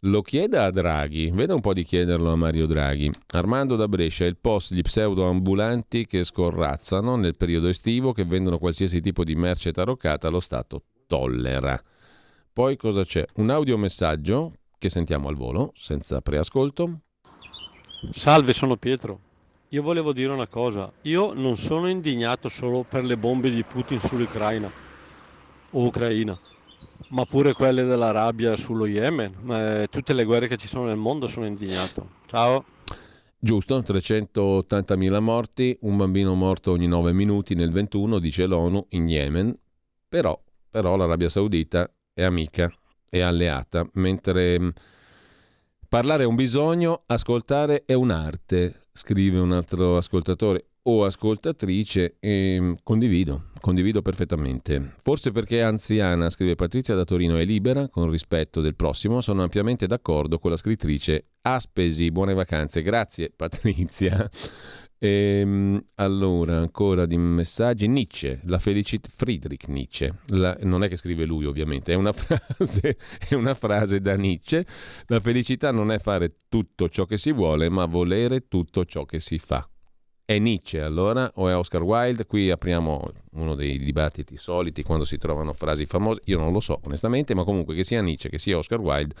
Lo chieda a Draghi, veda un po' di chiederlo a Mario Draghi. Armando da Brescia, il post gli pseudo-ambulanti che scorrazzano nel periodo estivo, che vendono qualsiasi tipo di merce taroccata, lo Stato tollera. Poi cosa c'è? Un audiomessaggio che sentiamo al volo, senza preascolto. Salve, sono Pietro. Io volevo dire una cosa. Io non sono indignato solo per le bombe di Putin sull'Ucraina o Ucraina, ma pure quelle dell'Arabia sullo Yemen. Eh, tutte le guerre che ci sono nel mondo sono indignato. Ciao. Giusto, 380.000 morti, un bambino morto ogni 9 minuti nel 21, dice l'ONU, in Yemen. Però, però l'Arabia Saudita è amica, è alleata, mentre mh, parlare è un bisogno, ascoltare è un'arte, scrive un altro ascoltatore o ascoltatrice e mh, condivido, condivido perfettamente. Forse perché è anziana, scrive Patrizia da Torino, è libera, con rispetto del prossimo, sono ampiamente d'accordo con la scrittrice Aspesi, buone vacanze. Grazie Patrizia. Ehm, allora, ancora di messaggi. Nietzsche, la felicità. Friedrich Nietzsche, La- non è che scrive lui ovviamente, è una, [laughs] frase, è una frase da Nietzsche. La felicità non è fare tutto ciò che si vuole, ma volere tutto ciò che si fa. È Nietzsche allora o è Oscar Wilde? Qui apriamo uno dei dibattiti soliti quando si trovano frasi famose. Io non lo so onestamente, ma comunque che sia Nietzsche che sia Oscar Wilde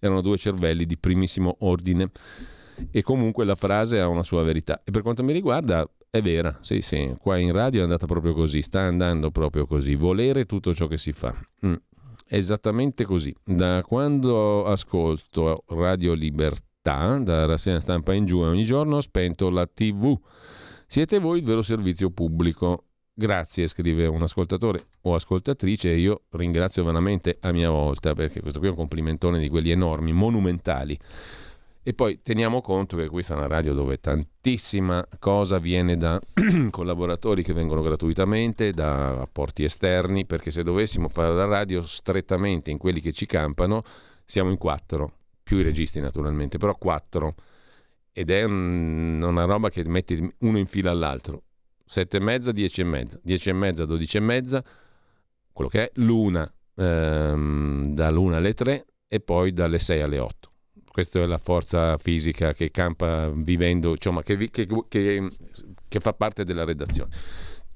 erano due cervelli di primissimo ordine e comunque la frase ha una sua verità. E per quanto mi riguarda, È vera, sì, sì, qua in radio è andata proprio così, sta andando proprio così, volere tutto ciò che si fa. Mm. Esattamente così. Da quando ascolto Radio Libertà, da rassegna stampa in giù, ogni giorno ho spento la TV. Siete voi il vero servizio pubblico. Grazie, scrive un ascoltatore o ascoltatrice, e io ringrazio veramente a mia volta, perché questo qui è un complimentone di quelli enormi, monumentali. E poi teniamo conto che questa è una radio dove tantissima cosa viene da [clears throat] collaboratori che vengono gratuitamente, da apporti esterni, perché se dovessimo fare la radio strettamente in quelli che ci campano, siamo in quattro, più i registi naturalmente, però quattro. Ed è un, una roba che metti uno in fila all'altro. 7 e mezza, 10 e mezza, 10 e mezza, 12 e mezza, quello che è l'una, ehm, dall'una alle 3 e poi dalle 6 alle 8. Questa è la forza fisica che campa vivendo, insomma, che, che, che, che fa parte della redazione.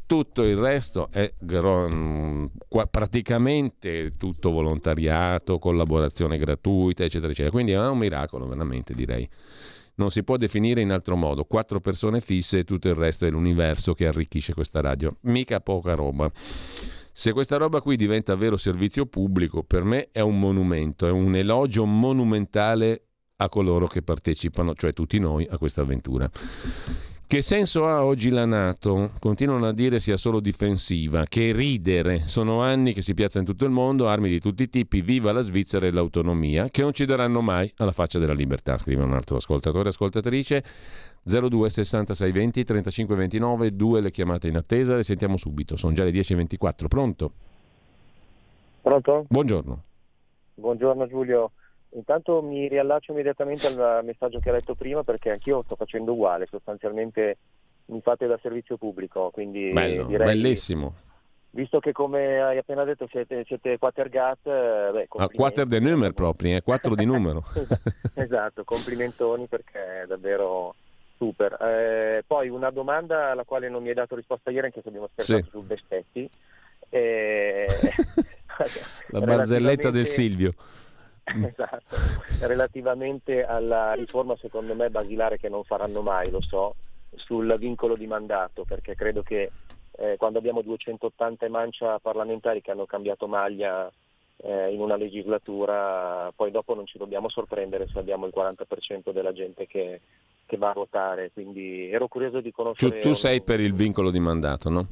Tutto il resto è gro- praticamente tutto volontariato, collaborazione gratuita, eccetera, eccetera. Quindi è un miracolo, veramente, direi non si può definire in altro modo. Quattro persone fisse e tutto il resto è l'universo che arricchisce questa radio. Mica poca roba. Se questa roba qui diventa vero servizio pubblico, per me è un monumento, è un elogio monumentale a coloro che partecipano, cioè tutti noi, a questa avventura. Che senso ha oggi la Nato? Continuano a dire sia solo difensiva, che ridere. Sono anni che si piazza in tutto il mondo, armi di tutti i tipi, viva la Svizzera e l'autonomia, che non ci daranno mai alla faccia della libertà, scrive un altro ascoltatore, ascoltatrice. 02 66 20 35 29, due le chiamate in attesa, le sentiamo subito, sono già le 10.24. Pronto? Pronto? Buongiorno. Buongiorno Giulio. Intanto mi riallaccio immediatamente al messaggio che hai letto prima perché anch'io sto facendo uguale, sostanzialmente mi fate da servizio pubblico, quindi Bello, direi, bellissimo. Visto che come hai appena detto siete, siete Quatergat, eh, beh, A quater de numero proprio, eh, quattro di numero. [laughs] esatto, complimentoni perché è davvero super. Eh, poi una domanda alla quale non mi hai dato risposta ieri anche se abbiamo scherzato Sì. su Bestetti. Eh, [laughs] La barzelletta del Silvio. [laughs] Esatto, relativamente alla riforma secondo me basilare che non faranno mai, lo so, sul vincolo di mandato, perché credo che eh, quando abbiamo 280 e mancia parlamentari che hanno cambiato maglia eh, in una legislatura, poi dopo non ci dobbiamo sorprendere se abbiamo il 40% della gente che, che va a votare, quindi ero curioso di Tu, conoscere... tu sei per il vincolo di mandato, no?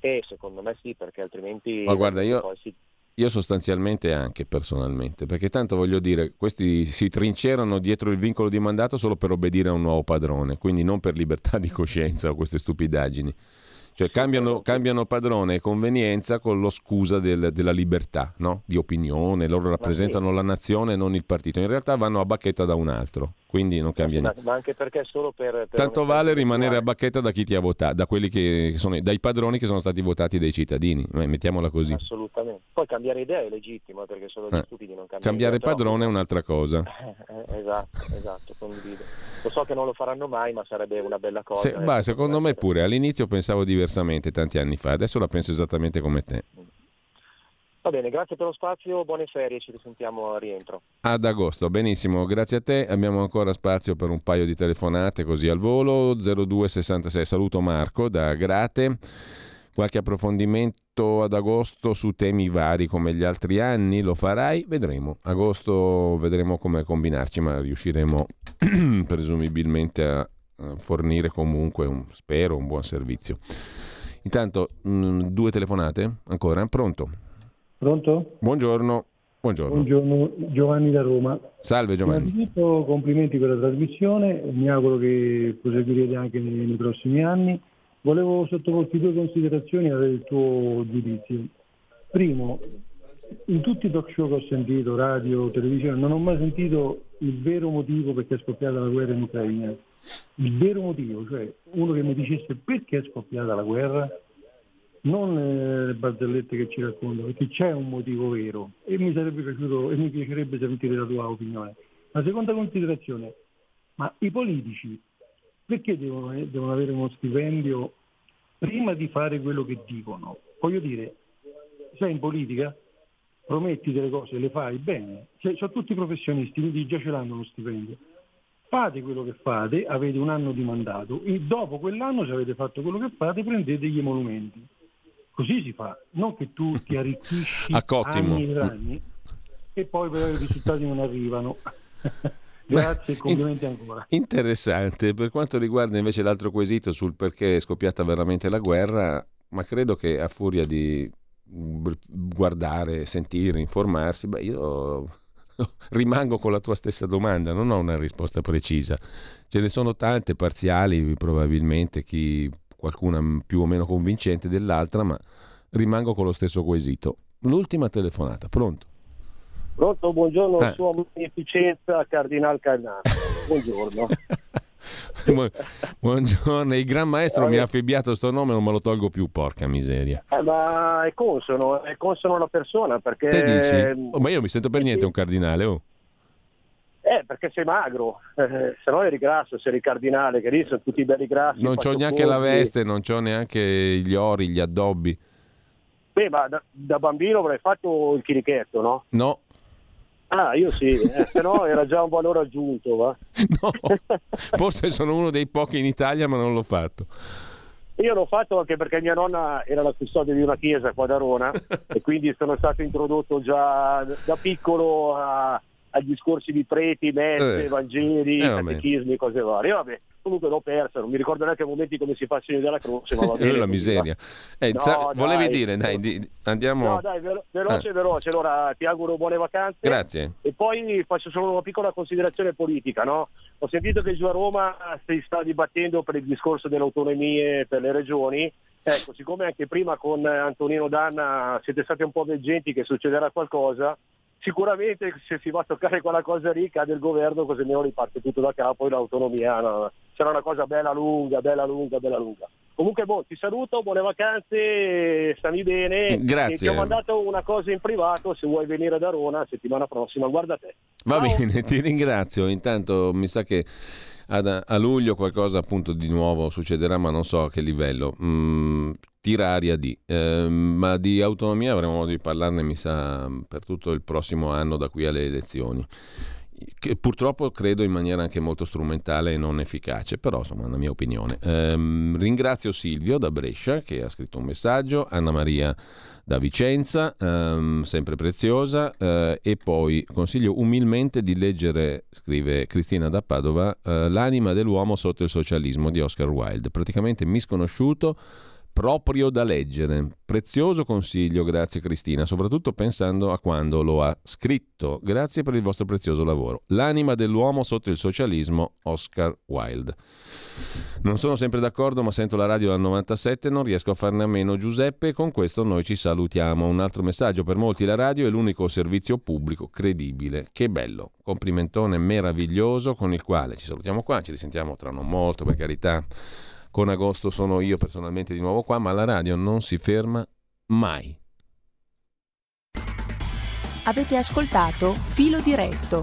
Eh, secondo me sì, perché altrimenti... Ma guarda, io, poi si- io sostanzialmente anche personalmente, perché tanto voglio dire, questi si trincerano dietro il vincolo di mandato solo per obbedire a un nuovo padrone, quindi non per libertà di coscienza o queste stupidaggini. Cioè cambiano, cambiano padrone e convenienza con lo scusa del- della libertà no? di opinione, loro rappresentano la nazione e non il partito, in realtà vanno a bacchetta da un altro, quindi non cambia niente. ma anche perché solo per... per Tanto vale rimanere a bacchetta da chi ti ha votato, da quelli che sono dai padroni che sono stati votati dai cittadini, Eh, mettiamola così. Assolutamente. Poi cambiare idea è legittimo perché gli Eh. stupidi non cambiano Cambiare idea, però- padrone è un'altra cosa. [laughs] Eh, esatto, esatto, condivido. Lo so che non lo faranno mai, ma sarebbe una bella cosa. Se- ecco, bah, secondo me pure, all'inizio pensavo diversamente tanti anni fa, adesso la penso esattamente come te. Va bene, grazie per lo spazio, buone ferie, ci risentiamo a rientro. Ad agosto, benissimo, grazie a te. Abbiamo ancora spazio per un paio di telefonate così al volo. 0266, saluto Marco da Grate. Qualche approfondimento ad agosto su temi vari come gli altri anni? Lo farai? Vedremo. Agosto vedremo come combinarci, ma riusciremo [clears throat] presumibilmente a a fornire comunque, un, spero, un buon servizio. Intanto, mh, due telefonate ancora. Pronto? Pronto? Buongiorno. Buongiorno. Buongiorno, Giovanni da Roma. Salve Giovanni. Innanzitutto complimenti per la trasmissione, mi auguro che proseguirete anche nei, nei prossimi anni. Volevo sottoporti due considerazioni e avere il tuo giudizio. Primo, in tutti i talk show che ho sentito, radio, televisione, non ho mai sentito il vero motivo perché è scoppiata la guerra in Ucraina. Il vero motivo, cioè uno che mi dicesse perché è scoppiata la guerra, non eh, le barzellette che ci raccontano, perché c'è un motivo vero e mi sarebbe piaciuto e mi piacerebbe sentire la tua opinione. La seconda considerazione, ma i politici perché devono, eh, devono avere uno stipendio prima di fare quello che dicono? Voglio dire, sei in politica, prometti delle cose, le fai bene, Cioè, sono tutti professionisti, quindi già ce l'hanno lo stipendio. Fate quello che fate, avete un anno di mandato e dopo quell'anno se avete fatto quello che fate prendete gli emolumenti. Così si fa, non che tu ti arricchisci [laughs] A Cottimo. anni e anni e poi però i risultati non arrivano. [laughs] Grazie e complimenti ancora. Interessante. Per quanto riguarda invece l'altro quesito sul perché è scoppiata veramente la guerra, ma credo che a furia di guardare, sentire, informarsi, beh, io [laughs] rimango con la tua stessa domanda, non ho una risposta precisa. Ce ne sono tante parziali, probabilmente chi qualcuna più o meno convincente dell'altra, ma rimango con lo stesso quesito. L'ultima telefonata, pronto? Pronto, buongiorno, Eh. Sua Magnificenza Cardinal Carnaro. Buongiorno. [laughs] [laughs] Bu- Buongiorno, il gran maestro mi ha affibbiato sto nome, non me lo tolgo più, porca miseria. Eh, ma è consono, è consono alla persona perché, Te dici? Oh, ma io mi sento per niente un cardinale, oh. eh, perché sei magro, eh, se no eri grasso, se eri cardinale, che lì sono tutti belli grassi. Non c'ho faccio neanche la veste, non c'ho neanche gli ori, gli addobbi. Beh, ma da, da bambino avrei fatto il chirichetto, no? No, Ah, io sì, eh, [laughs] se no era già un valore aggiunto, va? [laughs] forse sono uno dei pochi in Italia, ma non l'ho fatto. Io l'ho fatto anche perché mia nonna era la custode di una chiesa qua da Rona [laughs] e quindi sono stato introdotto già da piccolo a- ai discorsi di preti, messe, Eh. vangeli, Eh, catechismi, cose varie. Vabbè, comunque l'ho persa, non mi ricordo neanche a momenti come si fa il segno della croce, ma va [laughs] bene. La miseria. Eh, No, sa- volevi dire, dai, di- andiamo. No, dai, velo- veloce, Eh. veloce. Allora ti auguro buone vacanze. Grazie. E poi faccio solo una piccola considerazione politica, no? Ho sentito che giù a Roma si sta dibattendo per il discorso delle autonomie per le regioni. Ecco, siccome anche prima con Antonino Danna siete stati un po' veggenti che succederà qualcosa, sicuramente se si va a toccare quella cosa lì cade il governo così almeno riparte tutto da capo e l'autonomia no? sarà una cosa bella lunga, bella lunga, bella lunga. Comunque boh, ti saluto, buone vacanze, stammi bene. Grazie. E ti ho mandato una cosa in privato, se vuoi venire da Rona settimana prossima, guarda te. Va bene, [laughs] ti ringrazio. Intanto mi sa che ad- a luglio qualcosa appunto di nuovo succederà, ma non so a che livello. Mm, tiraria di, Ehm, ma di autonomia avremo modo di parlarne, mi sa, per tutto il prossimo anno da qui alle elezioni. Che purtroppo credo in maniera anche molto strumentale e non efficace, però insomma è una mia opinione. Ehm, ringrazio Silvio da Brescia che ha scritto un messaggio, Anna Maria da Vicenza, ehm, sempre preziosa, eh, e poi consiglio umilmente di leggere, scrive Cristina da Padova, eh, L'anima dell'uomo sotto il socialismo di Oscar Wilde, praticamente misconosciuto, proprio da leggere. Prezioso consiglio, grazie Cristina, soprattutto pensando a quando lo ha scritto. Grazie per il vostro prezioso lavoro. L'anima dell'uomo sotto il socialismo, Oscar Wilde. Non sono sempre d'accordo, ma sento la radio dal 97, non riesco a farne a meno. Giuseppe, con questo noi ci salutiamo. Un altro messaggio, per molti la radio è l'unico servizio pubblico credibile. Che bello, complimentone meraviglioso con il quale ci salutiamo qua, ci risentiamo tra non molto, per carità. Con agosto sono io personalmente di nuovo qua, ma la radio non si ferma mai. Avete ascoltato Filo Diretto